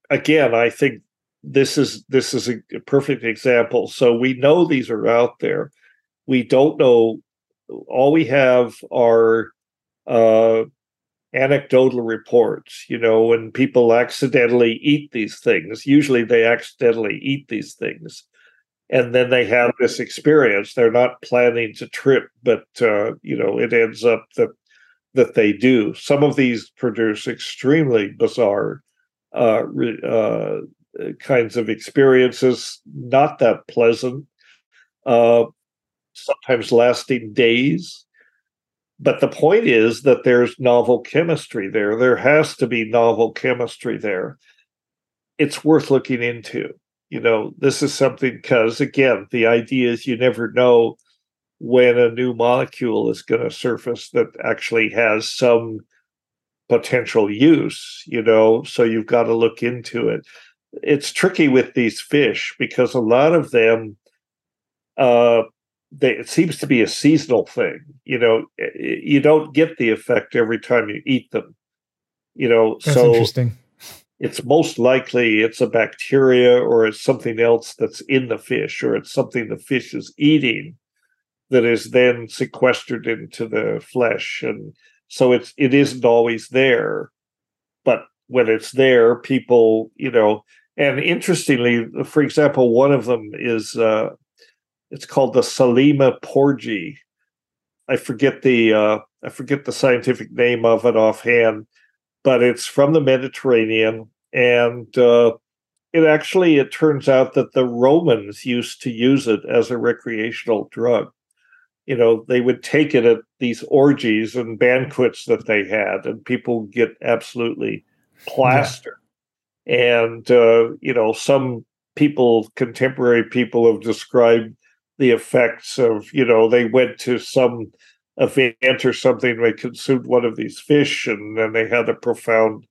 again, I think this is this is a perfect example. So we know these are out there. We don't know. All we have are uh, anecdotal reports. You know, when people accidentally eat these things, usually they accidentally eat these things and then they have this experience. They're not planning to trip, but uh, you know it ends up that that they do. Some of these produce extremely bizarre uh, uh, kinds of experiences, not that pleasant, uh, sometimes lasting days. But the point is that there's novel chemistry there. There has to be novel chemistry there. It's worth looking into you know, this is something because, again, the idea is you never know when a new molecule is going to surface that actually has some potential use, you know, so you've got to look into it. It's tricky with these fish because a lot of them, uh, they, it seems to be a seasonal thing. You know, you don't get the effect every time you eat them. You know, That's so interesting it's most likely it's a bacteria or it's something else that's in the fish or it's something the fish is eating that is then sequestered into the flesh. And so it's it isn't always there but when it's there people you know and interestingly for example one of them is uh it's called the salema porgy. I forget the uh, I forget the scientific name of it offhand, but it's from the Mediterranean, and uh, it actually it turns out that the Romans used to use it as a recreational drug. You know, they would take it at these orgies and banquets that they had, and people get absolutely plastered. Yeah. And uh, you know, some people, contemporary people, have described the effects of you know they went to some event or something they consumed one of these fish and then they had a profound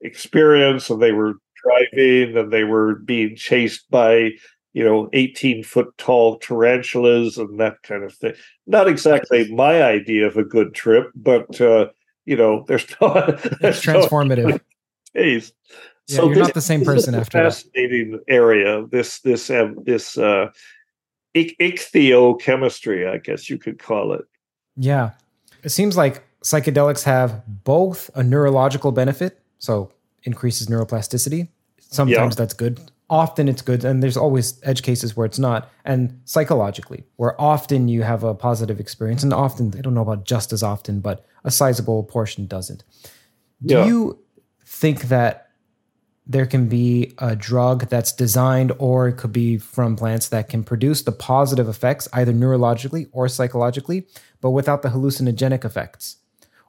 experience and they were driving and they were being chased by you know 18 foot tall tarantulas and that kind of thing. Not exactly my idea of a good trip but uh you know there's no it's transformative. taste. Yeah, so you're not the same person after fascinating that. area this this um, this uh ichthyochemistry i guess you could call it yeah it seems like psychedelics have both a neurological benefit so increases neuroplasticity. Sometimes yeah. that's good. Often it's good, and there's always edge cases where it's not. And psychologically, where often you have a positive experience, and often I don't know about just as often, but a sizable portion doesn't. Do yeah. you think that there can be a drug that's designed, or it could be from plants that can produce the positive effects, either neurologically or psychologically, but without the hallucinogenic effects?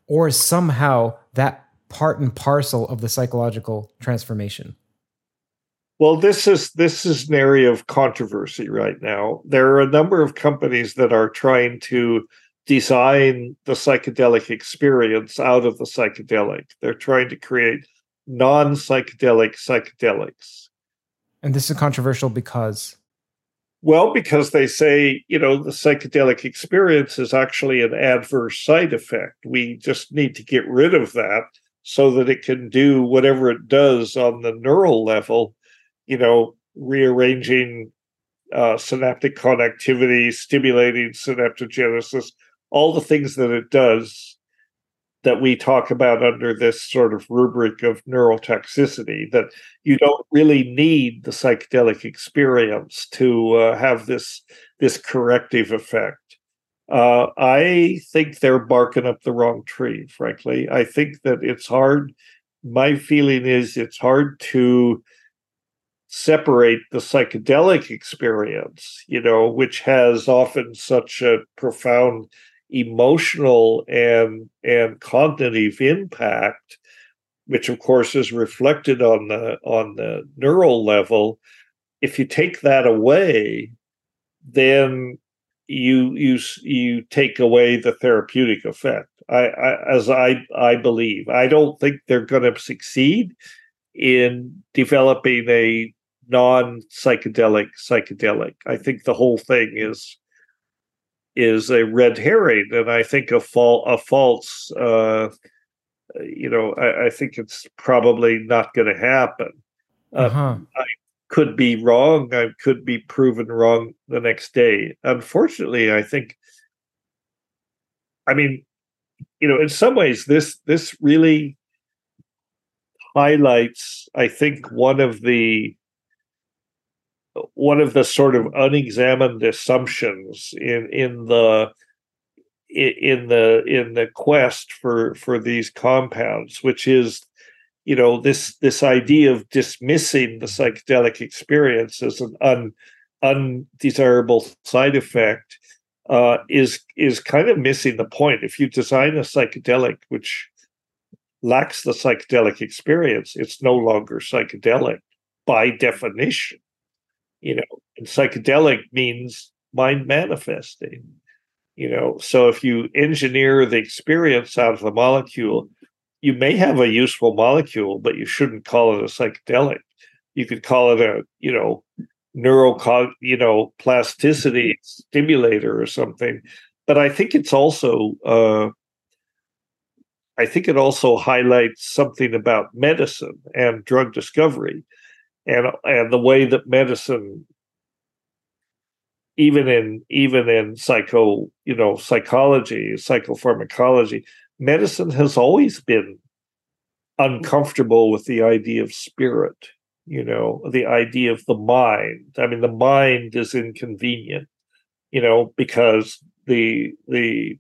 Or somehow that part and parcel of the psychological transformation? Well, this is this is an area of controversy right now. There are a number of companies that are trying to design the psychedelic experience out of the psychedelic. They're trying to create non-psychedelic psychedelics. And this is controversial because well, because they say, you know, the psychedelic experience is actually an adverse side effect. We just need to get rid of that so that it can do whatever it does on the neural level, you know, rearranging uh, synaptic connectivity, stimulating synaptogenesis, all the things that it does that we talk about under this sort of rubric of neurotoxicity that you don't really need the psychedelic experience to uh, have this this corrective effect uh, I think they're barking up the wrong tree, frankly. I think that it's hard. My feeling is it's hard to separate the psychedelic experience, you know, which has often such a profound emotional and and cognitive impact, which of course is reflected on the on the neural level. If you take that away, then you you you take away the therapeutic effect. I, I as I I believe I don't think they're going to succeed in developing a non psychedelic psychedelic. I think the whole thing is is a red herring, and I think a a false. Uh, you know, I, I think it's probably not going to happen. Uh, uh-huh. I could be wrong. I could be proven wrong the next day. Unfortunately, I think. I mean, you know, in some ways, this this really highlights, I think, one of the one of the sort of unexamined assumptions in in the in the in the quest for for these compounds, which is you know this this idea of dismissing the psychedelic experience as an un, undesirable side effect uh, is is kind of missing the point. If you design a psychedelic which lacks the psychedelic experience, it's no longer psychedelic by definition. You know, and psychedelic means mind manifesting. You know, so if you engineer the experience out of the molecule, you may have a useful molecule, but you shouldn't call it a psychedelic. You could call it a, you know, neural, you know, plasticity stimulator or something. But I think it's also, uh, I think it also highlights something about medicine and drug discovery, and and the way that medicine, even in even in psycho, you know, psychology, psychopharmacology, medicine has always been uncomfortable with the idea of spirit, you know, the idea of the mind. I mean, the mind is inconvenient, you know, because the the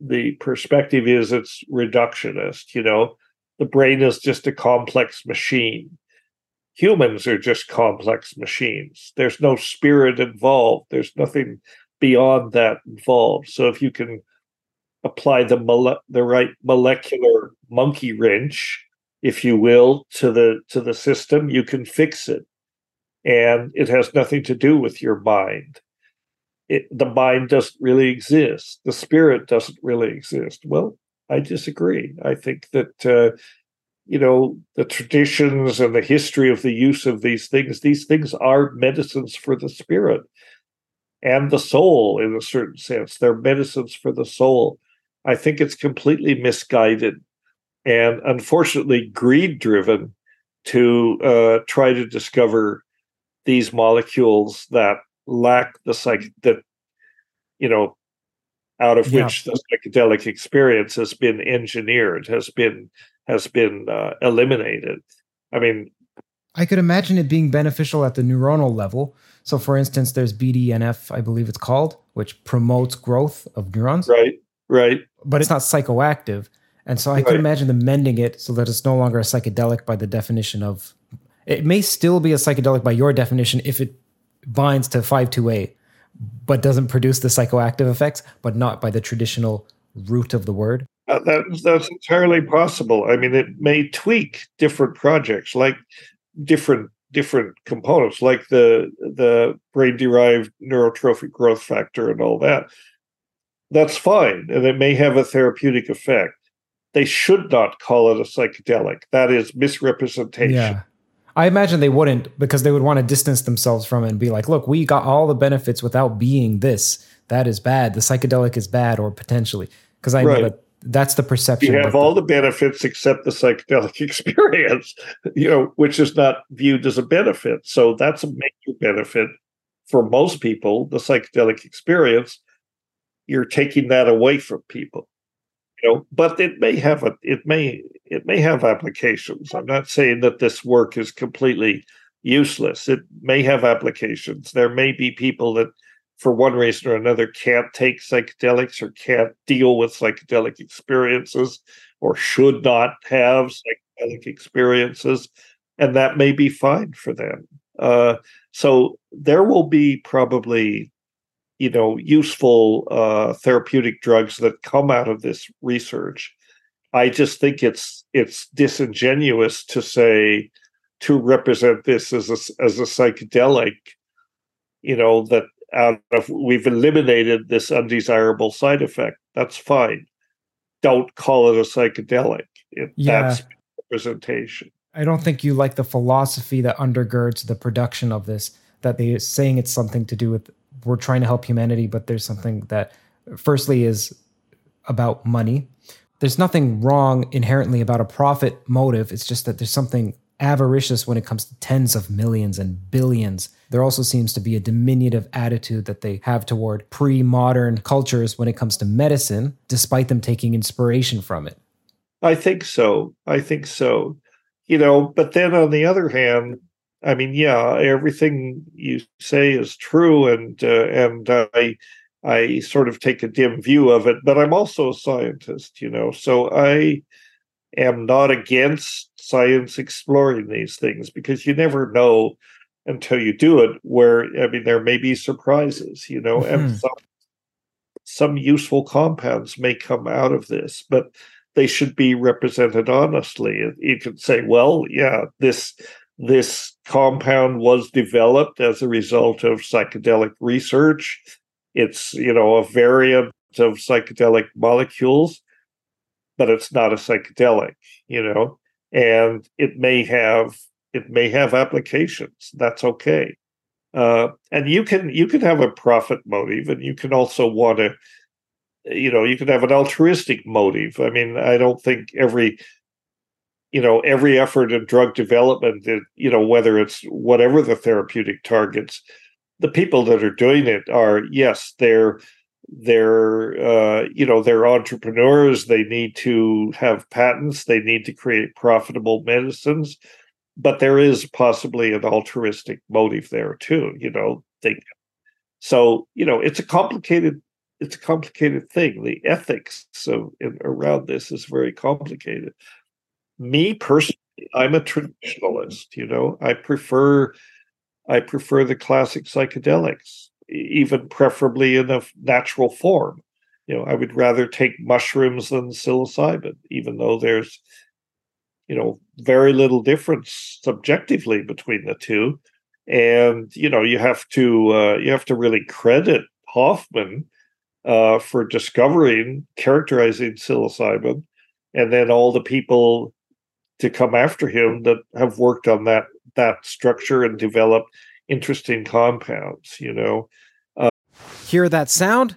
the perspective is it's reductionist. You know, the brain is just a complex machine. Humans are just complex machines. There's no spirit involved. There's nothing beyond that involved. So if you can apply the mole- the right molecular monkey wrench, if you will, to the to the system, you can fix it, and it has nothing to do with your mind. It, the mind doesn't really exist. The spirit doesn't really exist. Well, I disagree. I think that uh, you know the traditions and the history of the use of these things. These things are medicines for the spirit and the soul, in a certain sense. They're medicines for the soul. I think it's completely misguided and unfortunately greed driven to uh, try to discover these molecules that lack the psych that you know out of yeah. which the psychedelic experience has been engineered has been has been uh, eliminated i mean i could imagine it being beneficial at the neuronal level so for instance there's bdnf i believe it's called which promotes growth of neurons right Right. But it's not psychoactive. And so I right. could imagine them mending it so that it's no longer a psychedelic by the definition of it may still be a psychedelic by your definition if it binds to 528 but doesn't produce the psychoactive effects, but not by the traditional root of the word. Uh, that, that's entirely possible. I mean, it may tweak different projects, like different different components, like the the brain derived neurotrophic growth factor and all that that's fine, and it may have a therapeutic effect. They should not call it a psychedelic. That is misrepresentation. Yeah. I imagine they wouldn't because they would want to distance themselves from it and be like, look, we got all the benefits without being this. That is bad. The psychedelic is bad or potentially. Because I right. know that that's the perception. You have all the, benefits except the psychedelic experience, you know, which is not viewed as a benefit. So that's a major benefit for most people, the psychedelic experience you're taking that away from people you know but it may have a it may it may have applications i'm not saying that this work is completely useless it may have applications there may be people that for one reason or another can't take psychedelics or can't deal with psychedelic experiences or should not have psychedelic experiences and that may be fine for them uh, so there will be probably you know useful uh, therapeutic drugs that come out of this research. I just think it's it's disingenuous to say to represent this as a, as a psychedelic. You know that out of we've eliminated this undesirable side effect. That's fine. Don't call it a psychedelic. It, yeah. That's representation. I don't think you like the philosophy that undergirds the production of this. That they're saying it's something to do with we're trying to help humanity, but there's something that, firstly, is about money. There's nothing wrong inherently about a profit motive. It's just that there's something avaricious when it comes to tens of millions and billions. There also seems to be a diminutive attitude that they have toward pre modern cultures when it comes to medicine, despite them taking inspiration from it. I think so. I think so. You know, but then on the other hand, I mean, yeah, everything you say is true, and uh, and I I sort of take a dim view of it, but I'm also a scientist, you know, so I am not against science exploring these things because you never know until you do it. Where I mean, there may be surprises, you know, mm-hmm. and some some useful compounds may come out of this, but they should be represented honestly. You could say, well, yeah, this this compound was developed as a result of psychedelic research. It's, you know, a variant of psychedelic molecules, but it's not a psychedelic, you know, and it may have it may have applications. That's okay. Uh, and you can you can have a profit motive, and you can also want to, you know, you can have an altruistic motive. I mean, I don't think every you know every effort in drug development that you know whether it's whatever the therapeutic targets the people that are doing it are yes they're they're uh, you know they're entrepreneurs they need to have patents they need to create profitable medicines but there is possibly an altruistic motive there too you know they so you know it's a complicated it's a complicated thing. The ethics of in, around this is very complicated. Me personally, I'm a traditionalist. You know, I prefer I prefer the classic psychedelics, even preferably in a natural form. You know, I would rather take mushrooms than psilocybin, even though there's, you know, very little difference subjectively between the two. And you know, you have to uh, you have to really credit Hofmann uh, for discovering, characterizing psilocybin, and then all the people to come after him that have worked on that that structure and develop interesting compounds. You know, uh, hear that sound?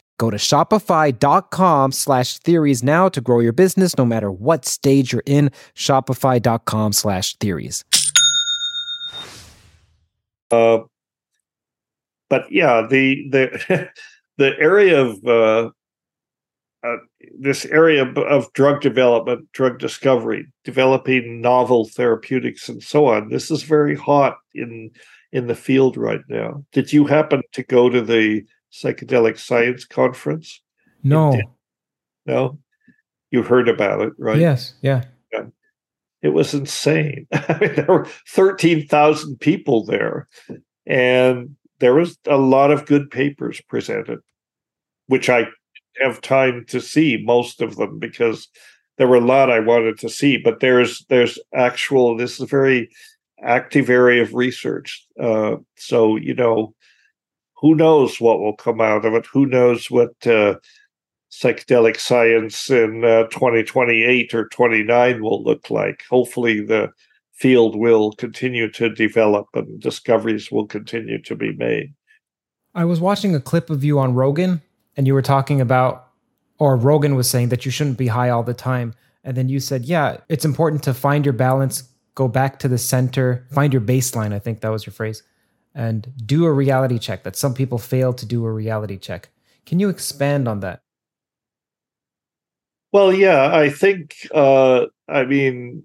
Go to shopify.com slash theories now to grow your business no matter what stage you're in. Shopify.com slash theories. Uh, but yeah, the the the area of uh, uh, this area of drug development, drug discovery, developing novel therapeutics, and so on. This is very hot in in the field right now. Did you happen to go to the psychedelic science conference? No. No? You heard about it, right? Yes. Yeah. yeah. It was insane. I mean, there were 13,000 people there. And there was a lot of good papers presented, which I have time to see most of them because there were a lot I wanted to see. But there's there's actual this is a very active area of research. Uh, so you know, who knows what will come out of it? Who knows what uh, psychedelic science in uh, 2028 or 29 will look like? Hopefully, the field will continue to develop and discoveries will continue to be made. I was watching a clip of you on Rogan, and you were talking about, or Rogan was saying that you shouldn't be high all the time. And then you said, yeah, it's important to find your balance, go back to the center, find your baseline. I think that was your phrase and do a reality check that some people fail to do a reality check. Can you expand on that? Well, yeah, I think, uh, I mean,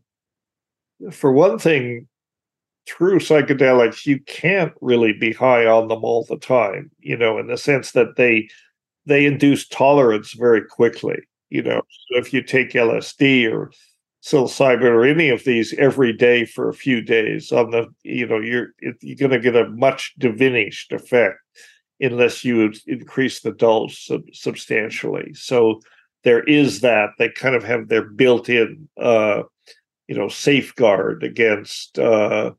for one thing, through psychedelics, you can't really be high on them all the time, you know, in the sense that they they induce tolerance very quickly. You know, so if you take LSD or psilocybin or any of these every day for a few days on the you know you're you're going to get a much diminished effect unless you increase the dose sub- substantially. So there is that. They kind of have their built-in uh you know safeguard against uh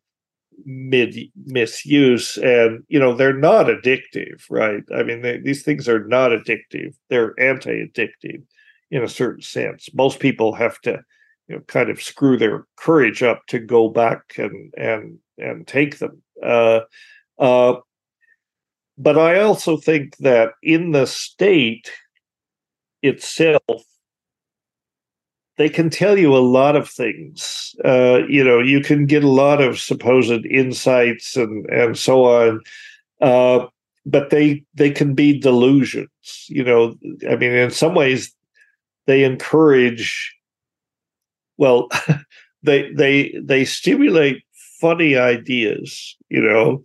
mid misuse and you know they're not addictive right? I mean they, these things are not addictive. They're anti-addictive in a certain sense. Most people have to you know kind of screw their courage up to go back and and and take them. Uh, uh, but I also think that in the state itself, they can tell you a lot of things. Uh, you know, you can get a lot of supposed insights and and so on. Uh, but they they can be delusions. You know, I mean, in some ways, they encourage well they they they stimulate funny ideas you know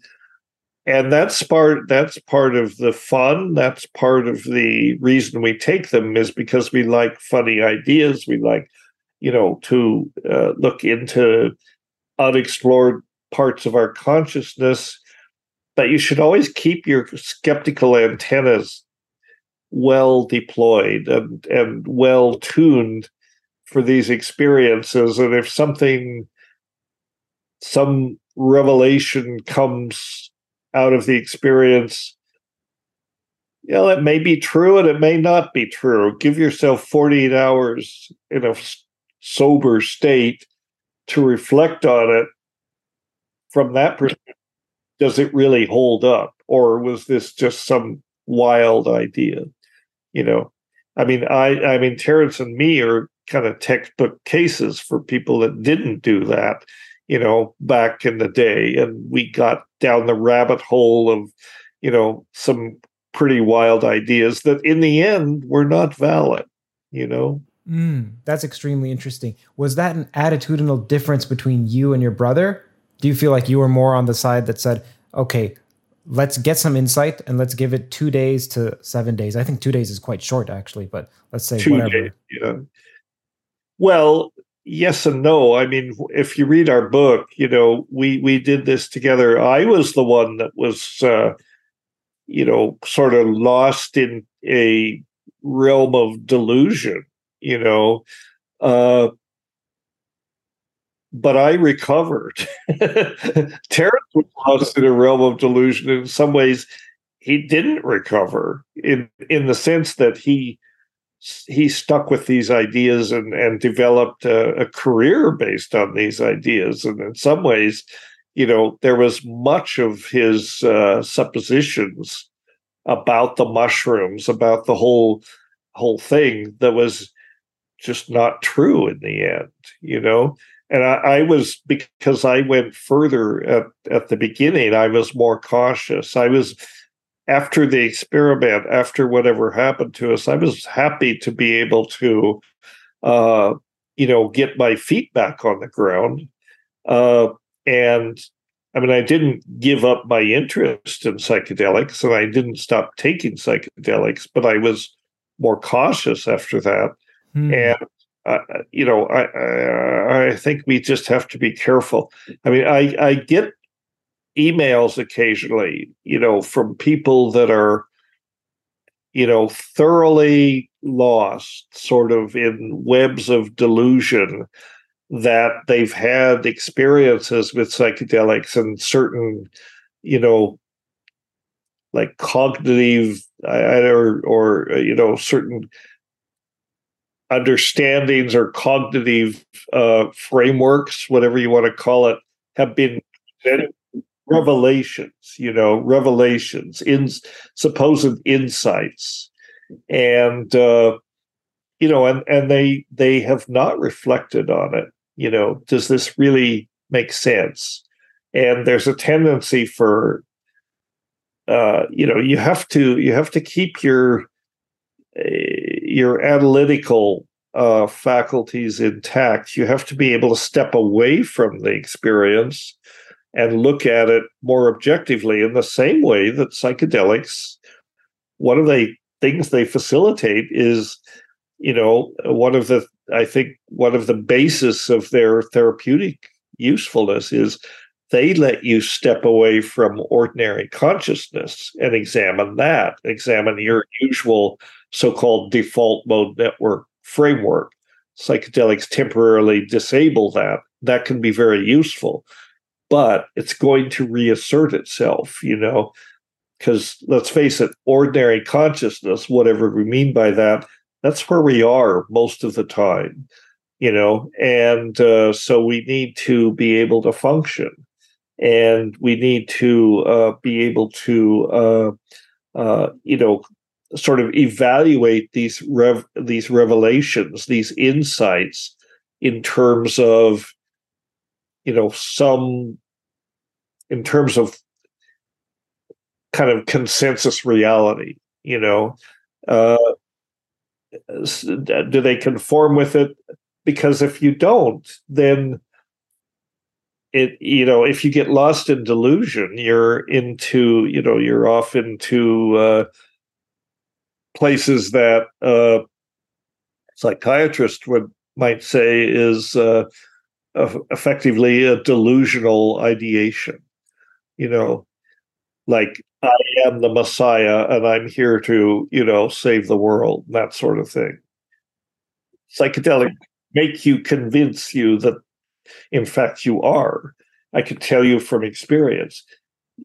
and that's part that's part of the fun. That's part of the reason we take them is because we like funny ideas. We like you know to uh, look into unexplored parts of our consciousness. But you should always keep your skeptical antennas well deployed and and well tuned for these experiences and if something some revelation comes out of the experience you know it may be true and it may not be true. Give yourself 48 hours in a sober state to reflect on it. From that perspective does it really hold up or was this just some wild idea? You know i mean i i mean terrence and me are kind of textbook cases for people that didn't do that you know, back in the day. And we got down the rabbit hole of, you know, some pretty wild ideas that in the end were not valid, you know? Mm, that's extremely interesting. Was that an attitudinal difference between you and your brother? Do you feel like you were more on the side that said, okay, let's get some insight and let's give it two days to seven days? I think two days is quite short, actually, but let's say two whatever. Days, yeah. Well, yes and no. I mean, if you read our book, you know, we we did this together. I was the one that was, uh, you know, sort of lost in a realm of delusion. You know, uh, but I recovered. Terence was lost in a realm of delusion. In some ways, he didn't recover in in the sense that he he stuck with these ideas and and developed a, a, career based on these ideas. And in some ways you know there was much of his uh, suppositions about the mushrooms about the whole whole thing that was just not true in the end you know? And I, I was because i went further at, at the beginning i was more cautious. I was after the experiment, after whatever happened to us, I was happy to be able to, uh, you know, get my feet back on the ground. Uh, and I mean, I didn't give up my interest in psychedelics and I didn't stop taking psychedelics, but I was more cautious after that. Hmm. And, uh, you know, I, I, I think we just have to be careful. I mean, I, I get emails occasionally, you know, from people that are, you know, thoroughly lost, sort of in webs of delusion, that they've had experiences with psychedelics and certain, you know, like cognitive or or you know certain understandings or cognitive uh, frameworks, whatever you want to call it, have been revelations, you know, revelations, in supposed insights, and uh, you know, and and they they have not reflected on it. You know, does this really make sense? And there's a tendency for, uh, you know, you have to you have to keep your uh, your analytical uh, faculties intact. You have to be able to step away from the experience and look at it more objectively in the same way that psychedelics one of the things they facilitate is you know one of the i think one of the basis of their therapeutic usefulness is they let you step away from ordinary consciousness and examine that examine your usual so-called default mode network framework. Psychedelics temporarily disable that. That can be very useful but it's going to reassert itself, you know, because let's face it, ordinary consciousness, whatever we mean by that, that's where we are most of the time, you know, and uh, so we need to be able to function. And we need to uh, be able to, uh, uh you know, sort of evaluate these rev- these revelations, these insights in terms of you know some in terms of kind of consensus reality you know? Uh, do they conform with it? Because if you don't then it you know if you get lost in delusion you're into you know you're off into uh places that uh psychiatrist would might say is uh effectively a delusional ideation you know like i am the messiah and i'm here to you know save the world that sort of thing. Psychedelic make you convince you that in fact you are. I can tell you from experience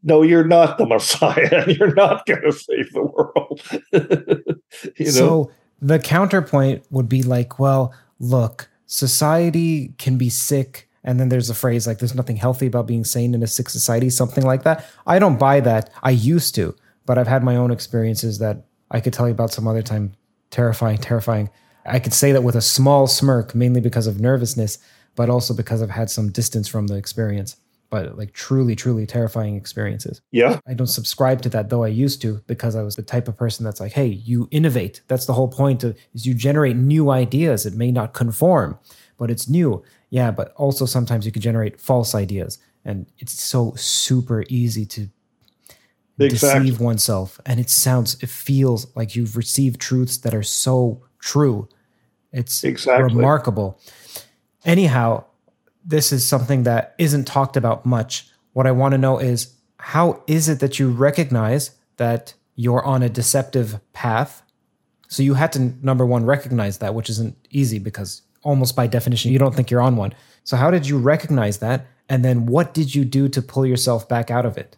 no you're not the messiah you're not going to save the world. You know? so the counterpoint would be like well look society can be sick and then there's a phrase like there's nothing healthy about being sane in a sick society something like that i don't buy that i used to but i've had my own experiences that i could tell you about some other time terrifying terrifying i could say that with a small smirk mainly because of nervousness but also because i've had some distance from the experience but like truly, truly terrifying experiences. Yeah. I don't subscribe to that though I used to because I was the type of person that's like, hey, you innovate. That's the whole point of is you generate new ideas. It may not conform, but it's new. Yeah, but also sometimes you can generate false ideas. And it's so super easy to deceive oneself. And it sounds, it feels like you've received truths that are so true. It's exactly. remarkable. Anyhow, this is something that isn't talked about much. What I want to know is how is it that you recognize that you're on a deceptive path? So you had to, number one, recognize that, which isn't easy because almost by definition, you don't think you're on one. So, how did you recognize that? And then what did you do to pull yourself back out of it?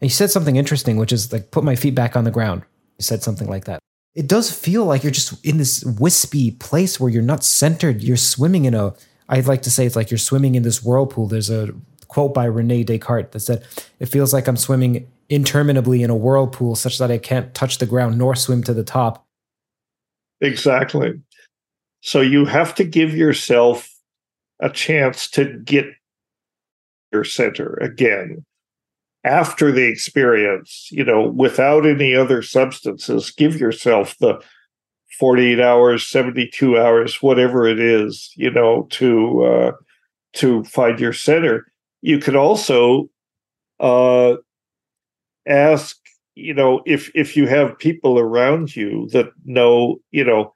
And you said something interesting, which is like, put my feet back on the ground. You said something like that. It does feel like you're just in this wispy place where you're not centered. You're swimming in a I'd like to say it's like you're swimming in this whirlpool. There's a quote by Rene Descartes that said, It feels like I'm swimming interminably in a whirlpool such that I can't touch the ground nor swim to the top. Exactly. So you have to give yourself a chance to get your center again after the experience, you know, without any other substances. Give yourself the 48 hours 72 hours whatever it is you know to uh, to find your center you could also uh, ask you know if if you have people around you that know you know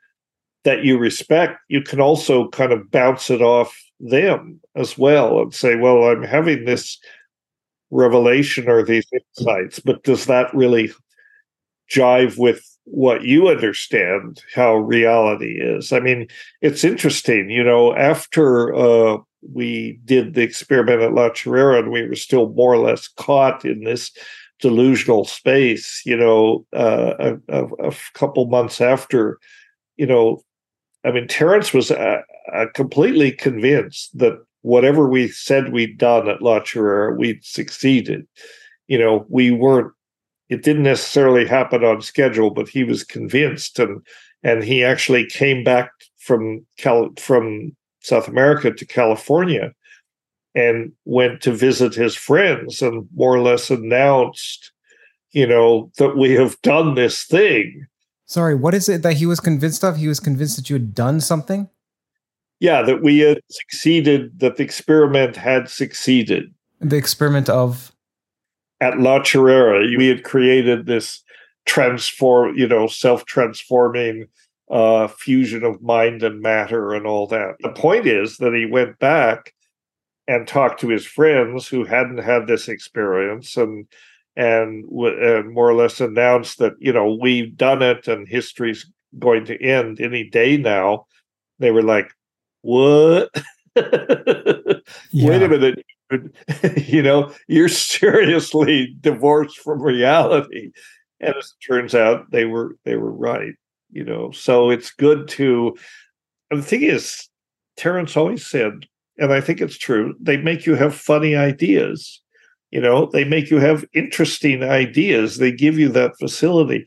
that you respect you can also kind of bounce it off them as well and say well i'm having this revelation or these insights but does that really jive with what you understand how reality is. I mean, it's interesting, you know, after uh, we did the experiment at La Chorrera and we were still more or less caught in this delusional space, you know, uh, a, a, couple months after, you know, I mean, Terence was uh, uh, completely convinced that whatever we said we'd done at La Chorrera, we'd succeeded. You know, we weren't it didn't necessarily happen on schedule, but he was convinced, and and he actually came back from Cal- from South America to California and went to visit his friends and more or less announced, you know, that we have done this thing. Sorry, what is it that he was convinced of? He was convinced that you had done something? Yeah, that we had succeeded, that the experiment had succeeded. The experiment of at La Chorrera, we had created this transform, you know, self-transforming uh, fusion of mind and matter and all that. The point is that he went back and talked to his friends who hadn't had this experience and and, and more or less announced that you know we've done it and history's going to end any day now. They were like, "What? yeah. Wait a minute! you know, you're seriously divorced from reality. And as it turns out, they were they were right. You know, so it's good to. And the thing is, Terence always said, and I think it's true. They make you have funny ideas. You know, they make you have interesting ideas. They give you that facility,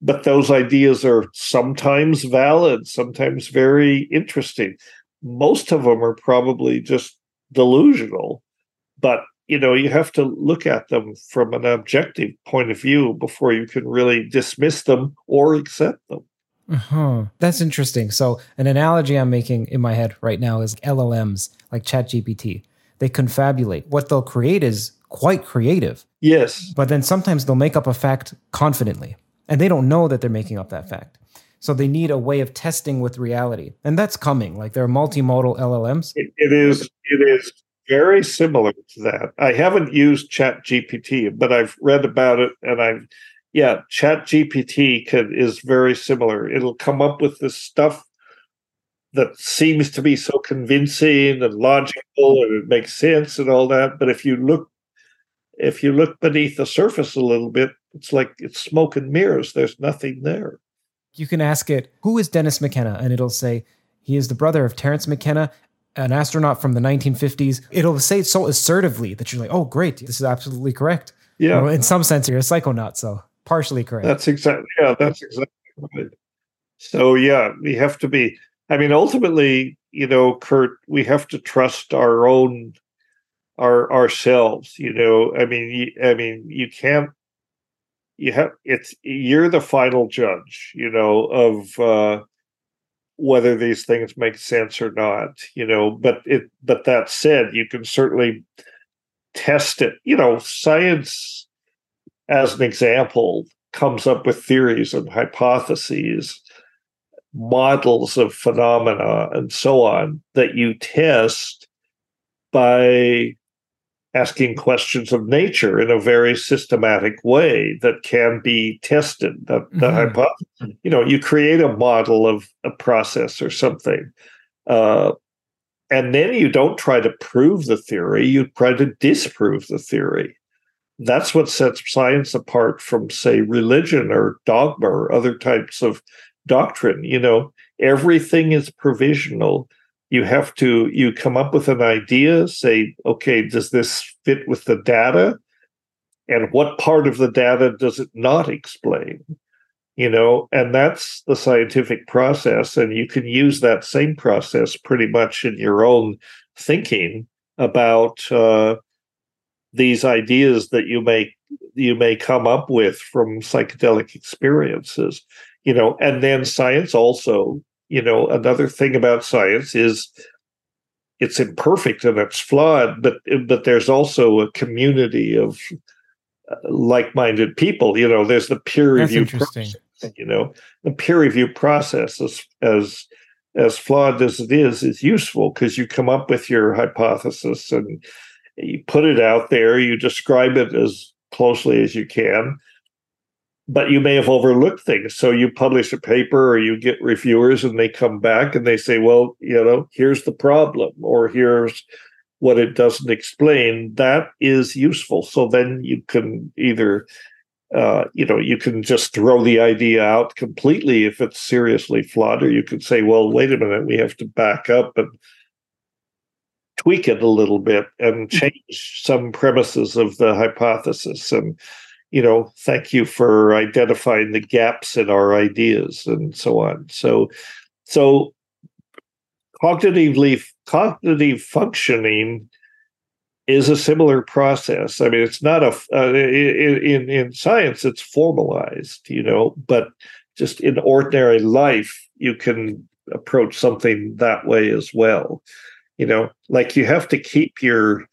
but those ideas are sometimes valid, sometimes very interesting. Most of them are probably just delusional but you know you have to look at them from an objective point of view before you can really dismiss them or accept them uh-huh. That's interesting. So, an analogy I'm making in my head right now is LLMs, like ChatGPT. they confabulate. What they'll create is quite creative. Yes. But then sometimes they'll make up a fact confidently, and they don't know that they're making up that fact. So they need a way of testing with reality. And that's coming. Like there are multimodal LLMs. it, it is it is very similar to that. I haven't used Chat GPT, but I've read about it and I've yeah, Chat GPT can, is very similar. It'll come up with this stuff that seems to be so convincing and logical and it makes sense and all that. But if you look if you look beneath the surface a little bit, it's like it's smoke and mirrors. There's nothing there. You can ask it, who is Dennis McKenna? And it'll say, he is the brother of Terrence McKenna, an astronaut from the 1950s. It'll say it so assertively that you're like, oh, great, this is absolutely correct. Yeah. You know, in some sense, you're a psychonaut, so partially correct. That's exactly yeah, that's exactly right. So yeah, we have to be I mean ultimately, you know, Curt, we have to trust our own our ourselves, you know. I mean you, I mean you can't you have it's you're the final judge, you know, of uh whether these things make sense or not, you know, but it but that said, you can certainly test it. You know, science as an example, comes up with theories and hypotheses, models of phenomena, and so on that you test by asking questions of nature in a very systematic way that can be tested. The, the Mhm. hypothesis, you know, you create a model of a process or something. Uh, and then you don't try to prove the theory, you try to disprove the theory that's what sets science apart from say religion or dogma or other types of doctrine you know everything is provisional you have to you come up with an idea say okay does this fit with the data? And what part of the data does it not explain? You know and that's the scientific process and you can use that same process pretty much in your own thinking about uh, these ideas that you may you may come up with from psychedelic experiences you know and then science also you know another thing about science is it's imperfect and it's flawed but but there's also a community of uh, like-minded people you know there's the peer That's review interesting. process, you know the peer review process as as as flawed as it is is useful because you come up with your hypothesis and you put it out there you describe it as closely as you can but you may have overlooked things. So you publish a paper or you get reviewers and they come back and they say well you know here's the problem or here's what it doesn't explain. That is useful. So then you can either uh, you know you can just throw the idea out completely if it's seriously flawed or you could say well wait a minute we have to back up and tweak it a little bit and change some premises of the hypothesis and you know thank you for identifying the gaps in our ideas and so on. So so cognitively cognitive functioning is a similar process. I mean it's not a uh, in in science it's formalized you know but just in ordinary life you can approach something that way as well. You know like you have to keep your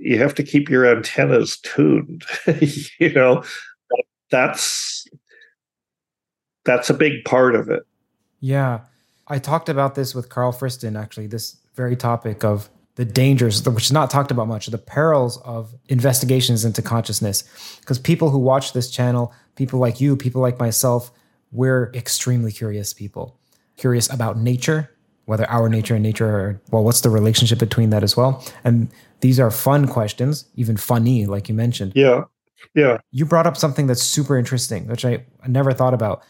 you have to keep your antennas tuned you know that's that's a big part of it Yeah. I talked about this with Karl Friston, actually, this very topic of the dangers, which is not talked about much, the perils of investigations into consciousness. Because people who watch this channel, people like you, people like myself, we're extremely curious people. Curious about nature, whether our nature and nature are, well, what's the relationship between that as well? And these are fun questions, even funny, like you mentioned yeah yeah you brought up something that's super interesting, which I, I never thought about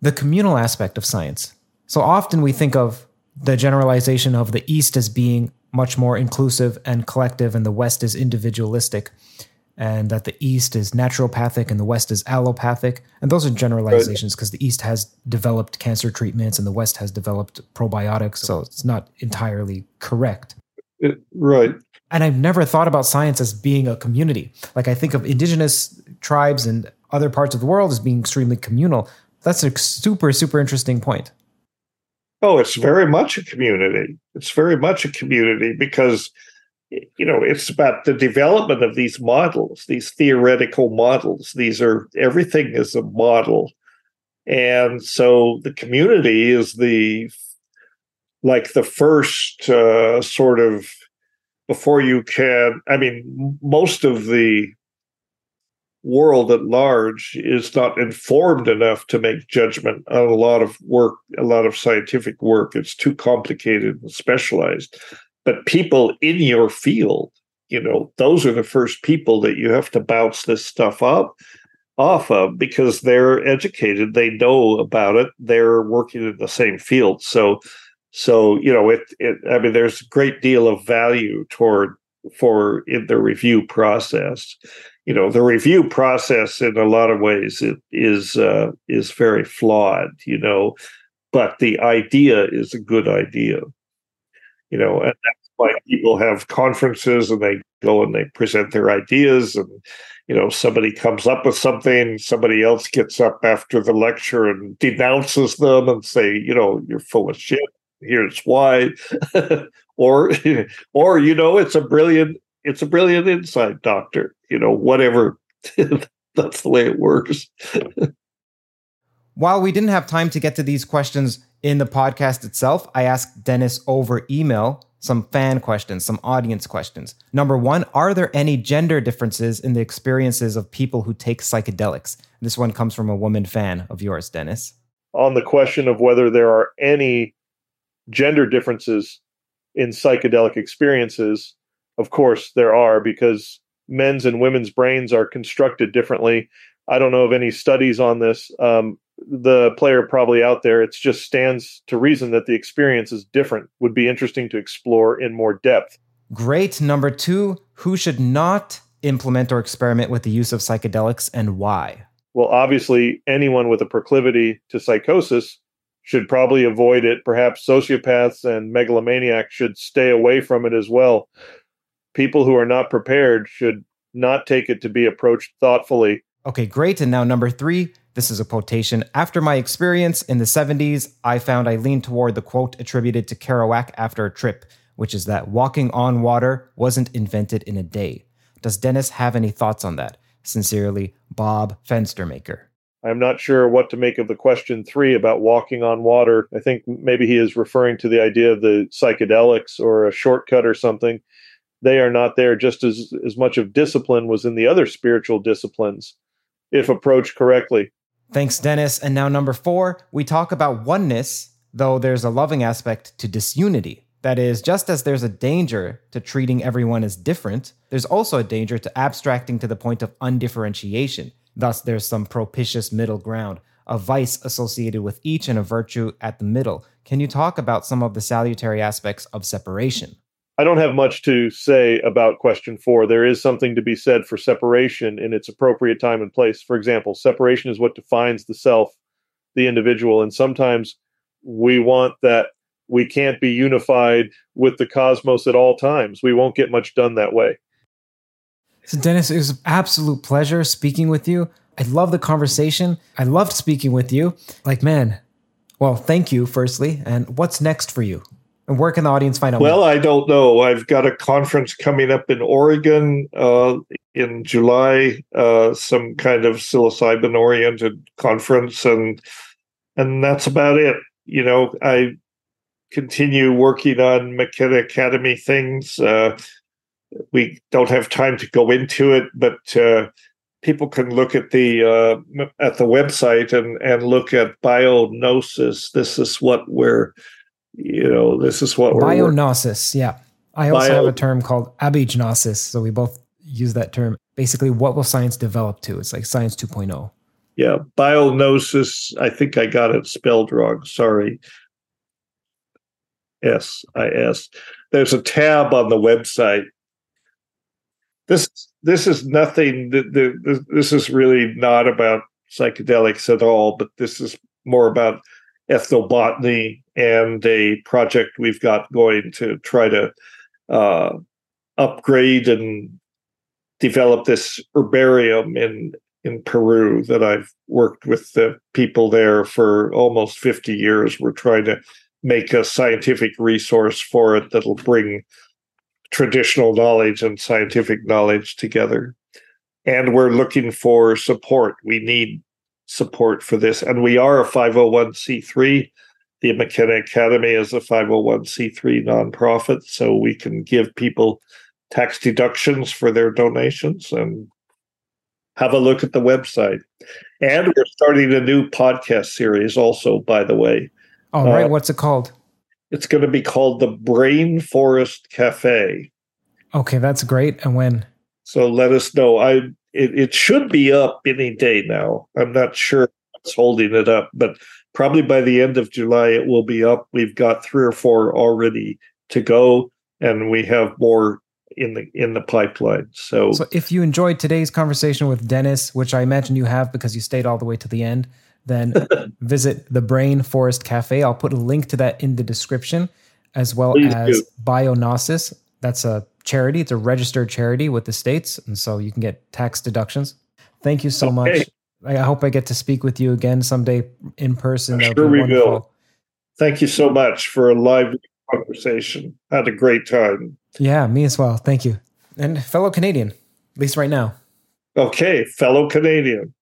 the communal aspect of science. So often we think of the generalization of the East as being much more inclusive and collective, and the West is individualistic, and that the East is naturopathic and the West is allopathic. And those are generalizations because the East has developed cancer treatments and the West has developed probiotics. So it's not entirely correct. It- right And I've never thought about science as being a community. Like I think of indigenous tribes and other parts of the world as being extremely communal. That's a super, super interesting point. Oh, it's very much a community. It's very much a community because you know it's about the development of these models these theoretical models these are everything is a model and so the community is the like the first uh, sort of before you can i mean most of the world at large is not informed enough to make judgment on a lot of work a lot of scientific work. It's too complicated and specialized. But people in your field you know those are the first people that you have to bounce this stuff up off of because they're educated. They know about it. They're working in the same field. So so you know it, it i mean there's a great deal of value toward for in the review process. You know the review process in a lot of ways it is uh, is very flawed you know but the idea is a good idea. You know, and that's why people have conferences and they go and they present their ideas and you know somebody comes up with something somebody else gets up after the lecture and denounces them and say you know you're full of shit here's why or or you know it's a brilliant it's a brilliant insight doctor you know whatever that's the way it works while we didn't have time to get to these questions in the podcast itself, I asked Dennis over email some fan questions, some audience questions. Number one, are there any gender differences in the experiences of people who take psychedelics? This one comes from a woman fan of yours, Dennis. On the question of whether there are any gender differences in psychedelic experiences, of course there are because men's and women's brains are constructed differently. I don't know of any studies on this. Um, the player probably out there, it just stands to reason that the experience is different, would be interesting to explore in more depth. Great. Number two, who should not implement or experiment with the use of psychedelics and why? Well, obviously, anyone with a proclivity to psychosis should probably avoid it. Perhaps sociopaths and megalomaniacs should stay away from it as well. People who are not prepared should not take it to be approached thoughtfully. Okay, great. And now, number three, this is a quotation. After my experience in the 70s, I found I leaned toward the quote attributed to Kerouac after a trip, which is that walking on water wasn't invented in a day. Does Dennis have any thoughts on that? Sincerely, Bob Fenstermaker. I'm not sure what to make of the question three about walking on water. I think maybe he is referring to the idea of the psychedelics or a shortcut or something. They are not there just as, as much of discipline was in the other spiritual disciplines, if approached correctly. Thanks, Dennis. And now, number four, we talk about oneness, though there's a loving aspect to disunity. That is, just as there's a danger to treating everyone as different, there's also a danger to abstracting to the point of undifferentiation. Thus, there's some propitious middle ground, a vice associated with each and a virtue at the middle. Can you talk about some of the salutary aspects of separation? I don't have much to say about question four. There is something to be said for separation in its appropriate time and place. For example, separation is what defines the self, the individual. And sometimes we want that we can't be unified with the cosmos at all times. We won't get much done that way. So, Dennis, it was an absolute pleasure speaking with you. I love the conversation. I loved speaking with you. Like, man, well, thank you, firstly. And what's next for you? And where can the audience find out? Well, more? I don't know. I've got a conference coming up in Oregon uh, in July, uh, some kind of psilocybin oriented conference, and and that's about it. You know, I continue working on McKenna Academy things. Uh, we don't have time to go into it, but uh, people can look at the uh, at the website and and look at biognosis. This is what we're you know, this is what we're bionausis. Yeah. I also Bio- have a term called abignosis. So we both use that term. Basically, what will science develop to? It's like science 2.0. Yeah. Bionausis. I think I got it spelled wrong. Sorry. S I S. There's a tab on the website. This this is nothing. This is really not about psychedelics at all. But this is more about ethnobotany and a project we've got going to try to uh, upgrade and develop this herbarium in in Peru that I've worked with the people there for almost 50 years. We're trying to make a scientific resource for it that'll bring traditional knowledge and scientific knowledge together. And we're looking for support. We need support for this. And we are a 501c3. The McKenna Academy is a 501c3 nonprofit, so we can give people tax deductions for their donations and have a look at the website. And we're starting a new podcast series also, by the way. All right. Uh, What's it called? It's going to be called the Brain Forest Cafe. Okay, that's great. And when? So let us know. I it, it should be up any day now. I'm not sure what's holding it up, but probably by the end of July it will be up. We've got three or four already to go, and we have more in the in the pipeline. So, so if you enjoyed today's conversation with Dennis, which I imagine you have because you stayed all the way to the end, then visit the Brain Forest Cafe. I'll put a link to that in the description, as well Please as do. Bionosis. That's a charity. It's a registered charity with the states, and so you can get tax deductions. Thank you so okay. much. I hope I get to speak with you again someday in person. I'm sure we wonderful. will. Thank you so much for a live conversation. Had a great time. Yeah, me as well. Thank you. And fellow Canadian, at least right now. Okay, fellow Canadian.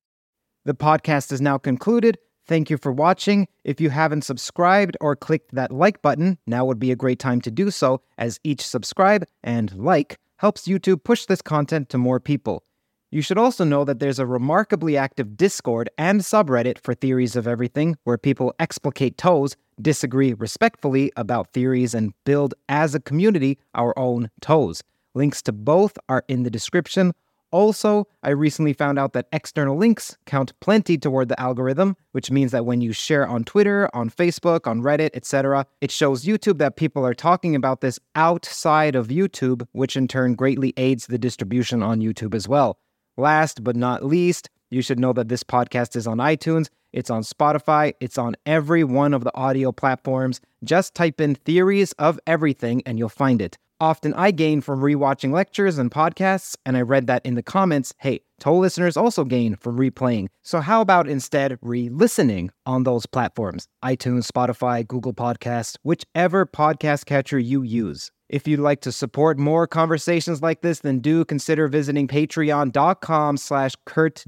The podcast is now concluded. Thank you for watching. If you haven't subscribed or clicked that like button, now would be a great time to do so, as each subscribe and like helps YouTube push this content to more people. You should also know that there's a remarkably active Discord and subreddit for Theories of Everything, where people explicate toes, disagree respectfully about theories, and build as a community our own toes. Links to both are in the description. Also, I recently found out that external links count plenty toward the algorithm, which means that when you share on Twitter, on Facebook, on Reddit, etc., it shows YouTube that people are talking about this outside of YouTube, which in turn greatly aids the distribution on YouTube as well. Last but not least, you should know that this podcast is on iTunes, it's on Spotify, it's on every one of the audio platforms. Just type in Theories of Everything and you'll find it. Often I gain from rewatching lectures and podcasts, and I read that in the comments hey, Toll listeners also gain from replaying. So, how about instead re listening on those platforms? iTunes, Spotify, Google Podcasts, whichever podcast catcher you use. If you'd like to support more conversations like this, then do consider visiting patreon.com slash Curt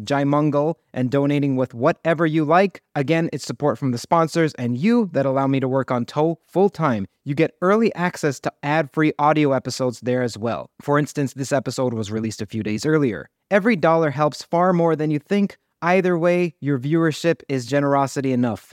and donating with whatever you like. Again, it's support from the sponsors and you that allow me to work on Toe full time. You get early access to ad-free audio episodes there as well. For instance, this episode was released a few days earlier. Every dollar helps far more than you think. Either way, your viewership is generosity enough.